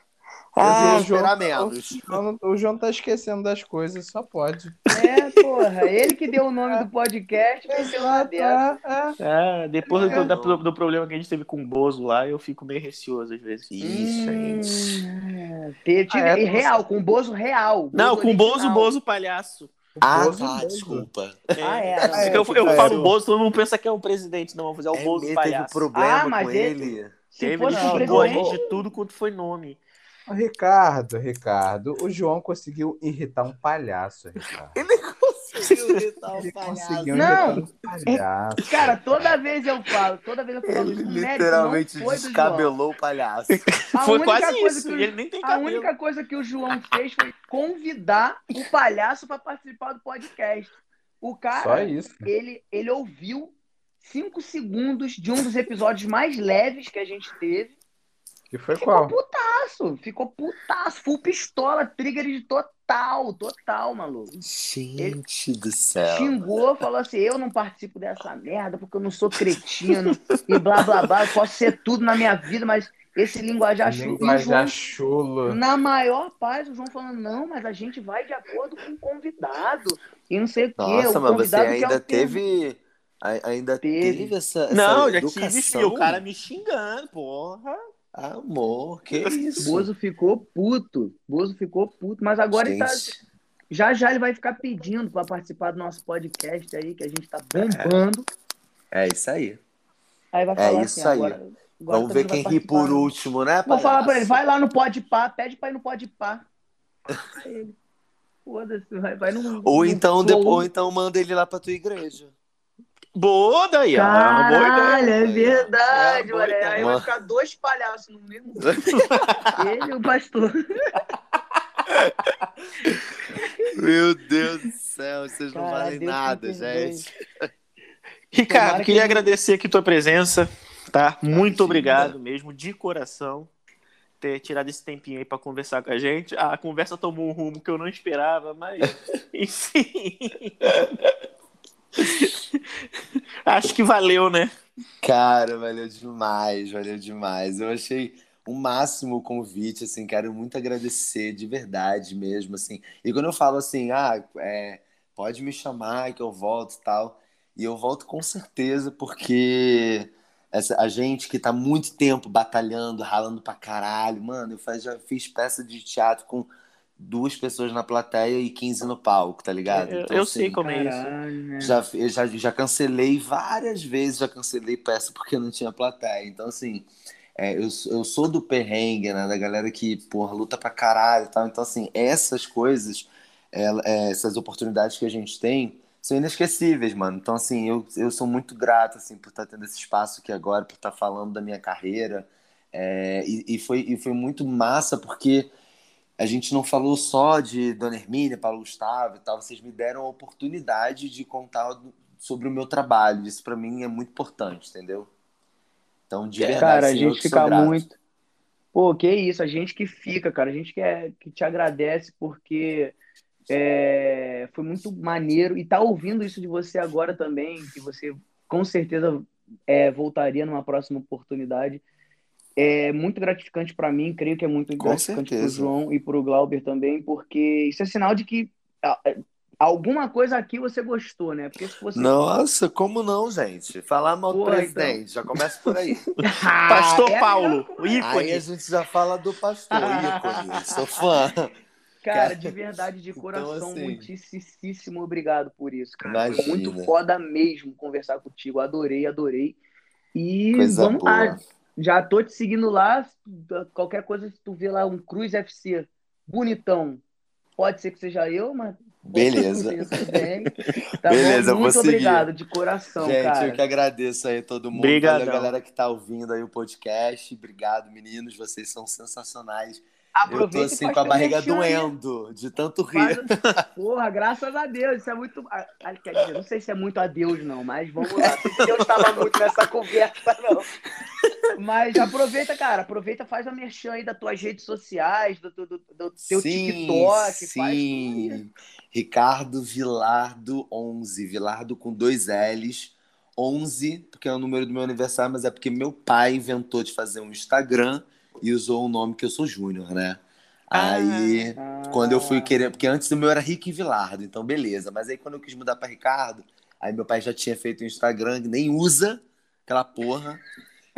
Ah, Eu esperar João, menos. O João, o João tá esquecendo das coisas, só pode. É, porra. Ele que deu o nome do podcast. uma dessa. É, é. Ah, depois do, da- do problema que a gente teve com o Bozo lá, eu fico meio receoso às vezes. Gente. Hum, te- tive- Ah, é, e real, com o Bozo real. Não, com o Bozo. Bozo palhaço. Ah, Bozo, tá, Bozo. desculpa. Ah, é. É, porque eu, é, eu é, falo eu- Bozo, todo mundo pensa que é o presidente. Não, vou fazer o É, Bozo palhaço. teve problema Ah, mas com ele- ele. Se Teve, ele xingou a gente de tudo quanto foi nome. Ricardo, Ricardo, o João conseguiu irritar um palhaço, Ricardo. Ele conseguiu irritar o Ele palhaço. Não. um palhaço. Cara, toda vez eu falo, toda vez eu falo Ele literalmente descabelou o palhaço. A foi quase isso. o- ele nem tem A cabelo. única coisa que o João fez foi convidar o palhaço para participar do podcast. O Só cara, isso. ele, ele ouviu cinco segundos de um dos episódios mais leves que a gente teve. Que foi Ficou qual? putaço, ficou putaço, full pistola, trigger de total, total, maluco. Gente do céu. Xingou, falou assim: eu não participo dessa merda porque eu não sou cretino e blá blá blá, eu posso ser tudo na minha vida, mas esse linguajar chulo. Linguajar chulo. Na maior paz, o João falando, não, mas a gente vai de acordo com o convidado. E não sei o quê. Nossa, o mas você ainda teve. a- Ainda Teve. teve, essa, essa Não, já educação. tive o cara me xingando, porra. Amor, que isso? Bozo ficou puto. Bozo ficou puto. Mas agora ele tá. Gente, Já já ele vai ficar pedindo para participar do nosso podcast aí, que a gente tá bombando. É isso aí. Aí vai É falar isso assim, aí. agora. agora Vamos ver quem ri por último, né, Vou palhaço? falar pra ele, vai lá no Pode Pá, pede pra ir no Pode Pá. Aí ele, Foda-se, vai, vai no. Ou então, depois, ou então manda ele lá pra tua igreja. Boa daí, ideia. Caralho, é verdade, É olha. ideia. Aí vai ficar dois palhaços no mesmo. Ele e o pastor. Meu Deus do céu, vocês não valem Deus nada, gente. Ricardo, Tomara queria agradecer aqui tua presença, tá? Muito obrigado mesmo, de coração, ter tirado esse tempinho aí pra conversar com a gente. A conversa tomou um rumo que eu não esperava, mas enfim. Acho que valeu, né? Cara, valeu demais, valeu demais. Eu achei o máximo o convite, assim, quero muito agradecer, de verdade mesmo, assim. E quando eu falo assim, ah, é, pode me chamar que eu volto e tal, e eu volto com certeza, porque essa, a gente que tá muito tempo batalhando, ralando pra caralho, mano, eu faz, já fiz peça de teatro com duas pessoas na plateia e 15 no palco, tá ligado? Eu, Então, eu assim, sei como é isso. Né? já, eu já, já cancelei várias vezes, já cancelei peça porque não tinha plateia. Então, assim, é, eu, eu sou do perrengue, né? Da galera que, porra, luta pra caralho e tal. Então, assim, essas coisas, é, é, essas oportunidades que a gente tem são inesquecíveis, mano. Então, assim, eu, eu sou muito grato, assim, por estar tendo esse espaço aqui agora, por estar falando da minha carreira. É, e, e, foi, e foi muito massa porque a gente não falou só de Dona Hermínia, Paulo Gustavo e tal, vocês me deram a oportunidade de contar sobre o meu trabalho. Isso pra mim é muito importante, entendeu? Então, de verdade, Cara, a assim, eu gente fica muito. Pô, que isso, a gente que fica, cara. A gente que, é, que te agradece porque é, foi muito maneiro. E tá ouvindo isso de você agora também, que você com certeza é, voltaria numa próxima oportunidade. É muito gratificante pra mim, creio que é muito Com gratificante pro certeza. João e pro Glauber também, porque isso é sinal de que é, alguma coisa aqui você gostou, né? Porque se fosse. Nossa, como não, gente? Falar mal do Porra, presidente, já começa por aí. Pastor é Paulo, o ícone. Aí a gente já fala do pastor, ícone. Sou fã. Cara, de verdade, de então, coração, assim, muitíssimo obrigado por isso, cara. Foi Imagina. muito foda mesmo conversar contigo. Adorei, adorei. E Coisa vamos boa. lá. Já tô te seguindo lá. Qualquer coisa, se tu vê lá um Cruz FC bonitão, pode ser que seja eu, mas. Beleza. Tá Beleza, vou Muito seguir. obrigado, de coração, Gente, cara. eu que agradeço aí todo mundo, a galera que tá ouvindo aí o podcast. Obrigado, meninos, vocês são sensacionais. Eu tô Aproveita assim com a barriga doendo de tanto rir. Faz- Porra, graças a Deus. Isso é muito. ah, ah, Quer dizer, não sei se é muito a Deus, não, mas vamos lá. Deus estava muito nessa conversa, não. Mas aproveita, cara. Aproveita, faz a merchan aí das tuas redes sociais, do, do, do- do teu TikTok. Faz tudo aí. sim. Ricardo Vilardo 11, Vilardo com dois L's. 11, porque é o número do meu aniversário, mas é porque meu pai inventou de fazer um Instagram e usou o nome que eu sou Júnior, né? Ah. Aí, Ah, quando eu fui querer, porque antes o meu era Rick Vilardo, então beleza. Mas aí quando eu quis mudar para Ricardo, aí meu pai já tinha feito o Instagram, que nem usa aquela porra.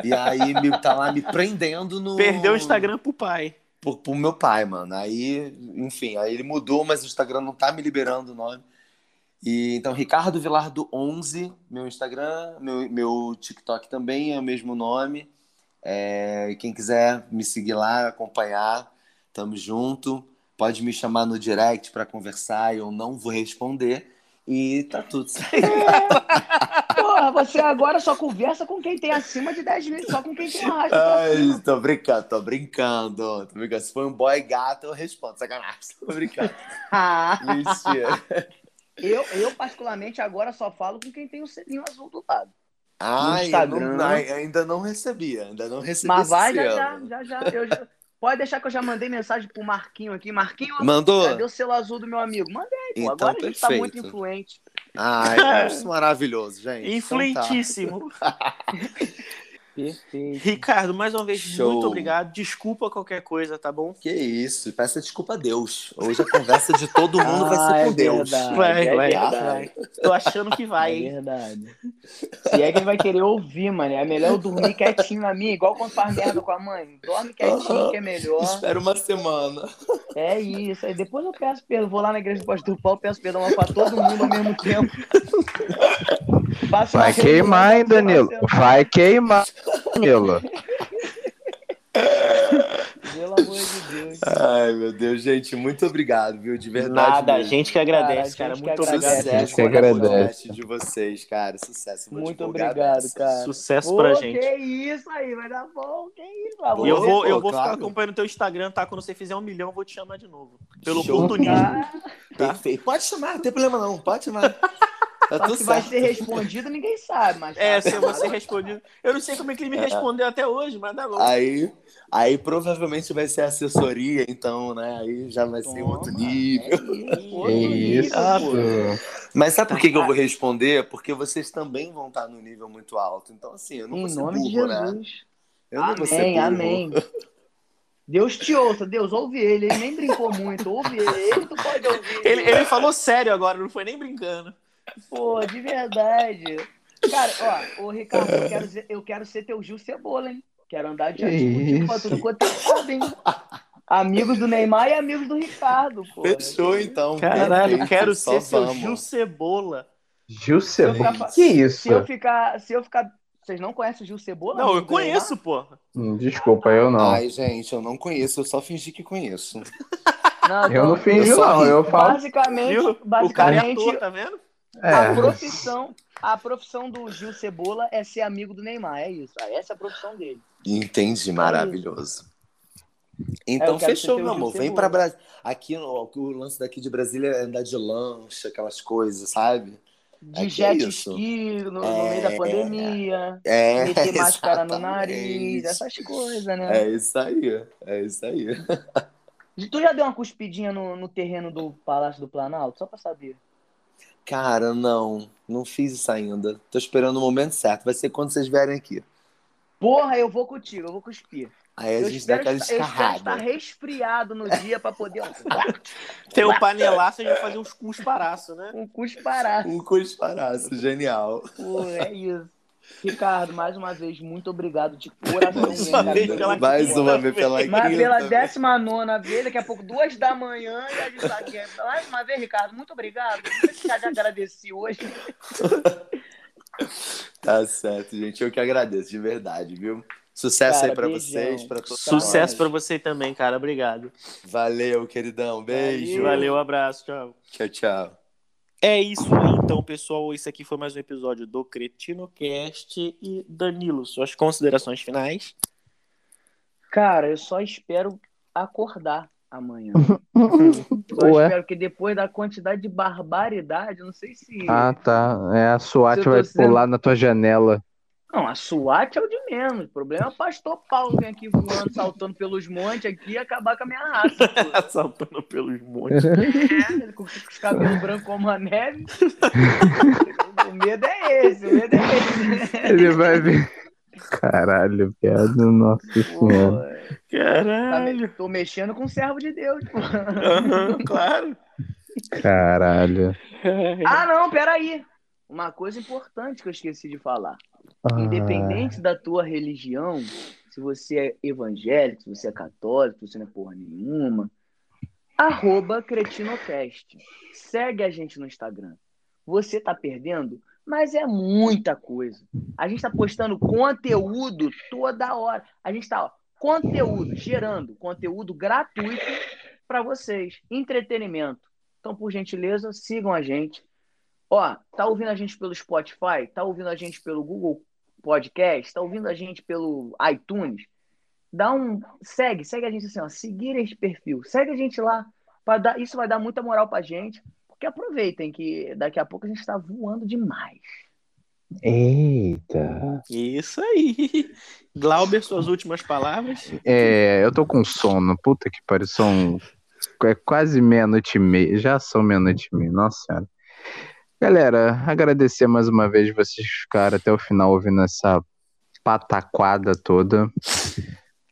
E aí me, tá lá me prendendo no. Perdeu o Instagram pro pai. Pro, pro meu pai, mano. Aí, enfim, aí ele mudou, mas o Instagram não tá me liberando o nome. E, então, Ricardo Vilardo 11, meu Instagram, meu, meu TikTok também é o mesmo nome. É, quem quiser me seguir lá, acompanhar, tamo junto. Pode me chamar no direct para conversar, eu não vou responder. E tá tudo certo. Porra, você agora só conversa com quem tem acima de 10 mil, só com quem tem pra Ai, tô brincando, tô brincando, tô brincando. Se for um boy gato, eu respondo. Sacanagem, tô brincando. Ah, Mentira. eu, eu, particularmente, agora só falo com quem tem o selinho azul do lado. Ai, eu Instagram. não- ai, ainda não recebi, ainda não recebi Mas vai já, já, já, já, eu já- Pode deixar que eu já mandei mensagem pro Marquinho aqui. Marquinho, Mandou? cadê o selo azul do meu amigo? Mandei, pô. Então, Agora a gente tá perfeito. muito influente. Ai, isso é maravilhoso, gente. Então tá. Perfeito. Ricardo, mais uma vez, Show. muito obrigado. Desculpa qualquer coisa, tá bom? Que isso, peça desculpa a Deus. Hoje a conversa de todo mundo vai Ah, ser com é Deus. verdade. Vai, é vai, verdade. vai. Tô achando que vai, É hein? verdade. Se é que ele vai querer ouvir, mano. É melhor eu dormir quietinho na minha, igual quando faz merda com a mãe. Dorme quietinho que é melhor. Espera uma semana. É isso. Aí depois eu peço perdão. Vou lá na igreja do pastor Paulo, peço perdão pra todo mundo ao mesmo tempo. Vai queimar, hein, da Danilo? Vai queimar, Danilo. Pelo amor de Deus. Ai, meu Deus, gente, muito obrigado, viu? De verdade. Nada, a mesmo. gente que agradece, Cara, cara. a gente Muito obrigado. agradece. Sucesso que agradece. de vocês, cara. Sucesso. Vou Muito divulgar obrigado, cara. Sucesso Pô, pra gente. Que isso aí, vai dar bom. Que isso, amor. E eu vou, eu Pô, vou ficar claro. acompanhando teu Instagram, tá? Quando você fizer um milhão, eu vou te chamar de novo. Pelo oportunismo. Ah, Perfeito. Pode chamar, não tem problema não. Pode chamar. Tá Só tudo que vai ser respondido, ninguém sabe. Mas É, tá se gravado. você respondido. Eu não sei como é que ele me respondeu até hoje, mas dá louco. Aí, aí provavelmente vai ser assessoria, então, né? Aí já vai ser Toma, outro nível. é isso, outro nível, isso. Mas sabe por que, que eu vou responder? Porque vocês também vão estar no nível muito alto. Então, assim, eu não vou Em ser nome de burro, né? Eu não vou ser Amém, burro. amém. Deus te ouça, Deus, ouve ele. Ele nem brincou muito, ouve ele. Ele tu pode ouvir. Ele, ele falou sério agora, não foi nem brincando. Pô, de verdade. Cara, ó, ô Ricardo, eu quero, ser- eu quero ser teu Gil Cebola, hein? Quero andar de contigo pra tudo quanto é hein? Amigos do Neymar e amigos do Ricardo, pô. Fechou, então. Caralho, Perfeito, quero ser seu vamos. Gil Cebola. Gil Cebola. ficar- Que isso? Se eu ficar. Se eu ficar. Vocês não conhecem o Gil Cebola? Não, eu conheço, porra. Hum, Desculpa, eu não. Ai, gente, eu não conheço, eu só fingi que conheço. Não, Eu então, não finjo, eu só não. Eu falo. Basicamente, Viu? O cara é basicamente ator, tá vendo? A É. profissão. A profissão do Gil Cebola é ser amigo do Neymar, é isso. Essa é a profissão dele. Entendi, maravilhoso. É, Então, quero fechou, meu amor. Vem pra Brasília. Aqui, o, lance daqui de Brasília é andar de lancha, aquelas coisas, sabe? De É que jet isso. ski no, no É. meio da pandemia. É, meter máscara no exatamente. nariz, essas coisas, né? É isso aí, é isso aí. Tu já deu uma cuspidinha no, no terreno do Palácio do Planalto? Só pra saber. Cara, não, não fiz isso ainda. Tô esperando o momento certo. Vai ser quando vocês vierem aqui. Porra, eu vou contigo, eu vou cuspir. Aí a eu, gente dá aquela escarrada. resfriado no dia pra poder. Tem o panelaço e já fazer uns cusparaços, né? um cusparar. Um cusparaço, genial. Pô, é isso. Ricardo, mais uma vez, muito obrigado de coração. Mais uma mesmo, vez pela Mais uma vez pela. Mas pela vez. 19 vez, daqui a pouco, duas da manhã, e a gente tá aqui. Mais uma vez, Ricardo, muito obrigado. Te agradeci hoje. Tá certo, gente. Eu que agradeço, de verdade, viu? Sucesso Cara, aí pra beijão. vocês, pra todos Sucesso pra você também, cara. Obrigado. Valeu, queridão. Beijo. Valeu, abraço, tchau. Tchau, tchau. É isso então, pessoal. Esse aqui foi mais um episódio do CretinoCast e Danilo, suas considerações finais. Cara, eu só espero acordar amanhã. Ué? espero que depois da quantidade de barbaridade, eu não sei se. Ah, tá. É, a SWAT eu vai sendo- pular na tua janela. Não, a SWAT é o de menos. O problema é o pastor Paulo vir aqui voando, saltando pelos montes aqui e acabar com a minha raça. pô. Assaltando pelos montes. É, ele com os cabelos brancos como a neve. o medo é esse, o medo é esse. Ele vai ver. Caralho, piada, nossa Pô, senhora. tá Caralho. me- tô mexendo com o servo de Deus, pô. Aham, claro. Caralho. Ah, não, peraí. Uma coisa importante que eu esqueci de falar. Ah, Independente da tua religião, se você é evangélico, se você é católico, se você não é porra nenhuma, arroba cretinocast. Segue a gente no Instagram. Você tá perdendo, mas é muita coisa. A gente tá postando conteúdo toda hora. A gente tá, ó, conteúdo, gerando conteúdo gratuito para vocês. Entretenimento. Então, por gentileza, sigam a gente. Ó, tá ouvindo a gente pelo Spotify? Tá ouvindo a gente pelo Google Podcast? Tá ouvindo a gente pelo iTunes? Dá um. Segue, segue a gente assim, ó. Seguir este perfil. Segue a gente lá. Dar, isso vai dar muita moral pra gente. Porque aproveitem que daqui a pouco a gente tá voando demais. Eita. Isso aí. Glauber, suas últimas palavras. É, eu tô com sono. Puta que pariu. São é quase meia-noite e meia. Já são meia-noite e meia. Nossa senhora. Galera, agradecer mais uma vez vocês ficaram até o final ouvindo essa pataquada toda.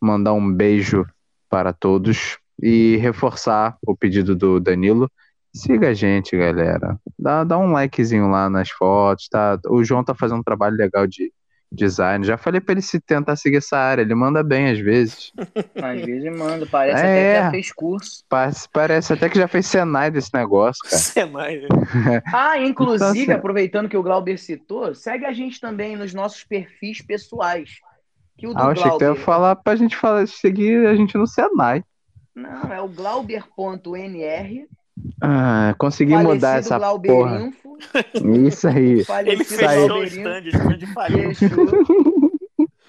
Mandar um beijo para todos e reforçar o pedido do Danilo. Siga a gente, galera. Dá, dá um likezinho lá nas fotos, tá? O João tá fazendo um trabalho legal de design. Já falei pra ele se tentar seguir essa área. Ele manda bem às vezes. Às vezes manda. Parece É. até que já fez curso. Parece, parece até que já fez Senai desse negócio, cara. Senai, né? Ah, inclusive, Então, assim- aproveitando que o Glauber citou, segue a gente também nos nossos perfis pessoais. Que o do Ah, eu achei que tu ia Glauber. falar pra gente falar, seguir a gente no Senai. Não, é o glauber.nr. Ah, consegui falecido mudar essa porra. Glauberinfo. Isso aí. Ele fechou o stand, o stand faliu. Fechou.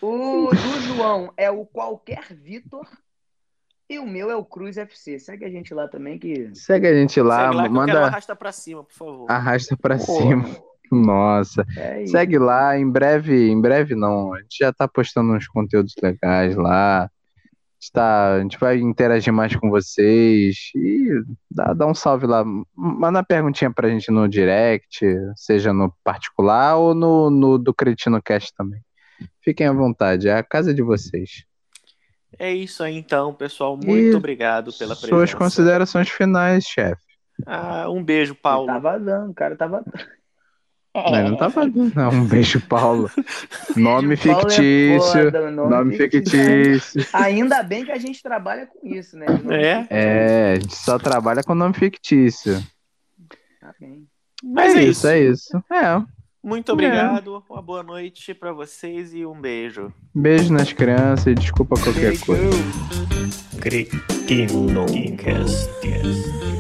O do João é o Qualquer Vitor. E o meu é o Cruz FC. Segue a gente lá também que. Segue a gente lá, Segue lá que eu quero manda arrasta pra cima, por favor. arrasta pra Pô, cima. Nossa. É. Segue lá, em breve, em breve não. A gente já tá postando uns conteúdos legais lá. Está, a gente vai interagir mais com vocês e dá, dá um salve lá. Manda perguntinha pra gente no direct, seja no particular ou no, no do Cretino Cast também. Fiquem à vontade, é a casa de vocês. É isso aí então, pessoal. Muito E obrigado pela Suas presença. considerações finais, chefe. Ah, um beijo, Ele Paulo. Tá vazando, o cara tá vazando. Mas não tá vazando, não. Um beijo, Paulo. Nome Paulo é fictício. foda, Nome fictício. Ainda bem que a gente trabalha com isso, né? Nome É? fictício. É, a gente só trabalha com nome fictício. Tá bem. Mas é, isso. é isso. É. Muito obrigado. Uma boa noite pra vocês e um beijo. Beijo nas crianças e desculpa qualquer coisa. Cretino Cast.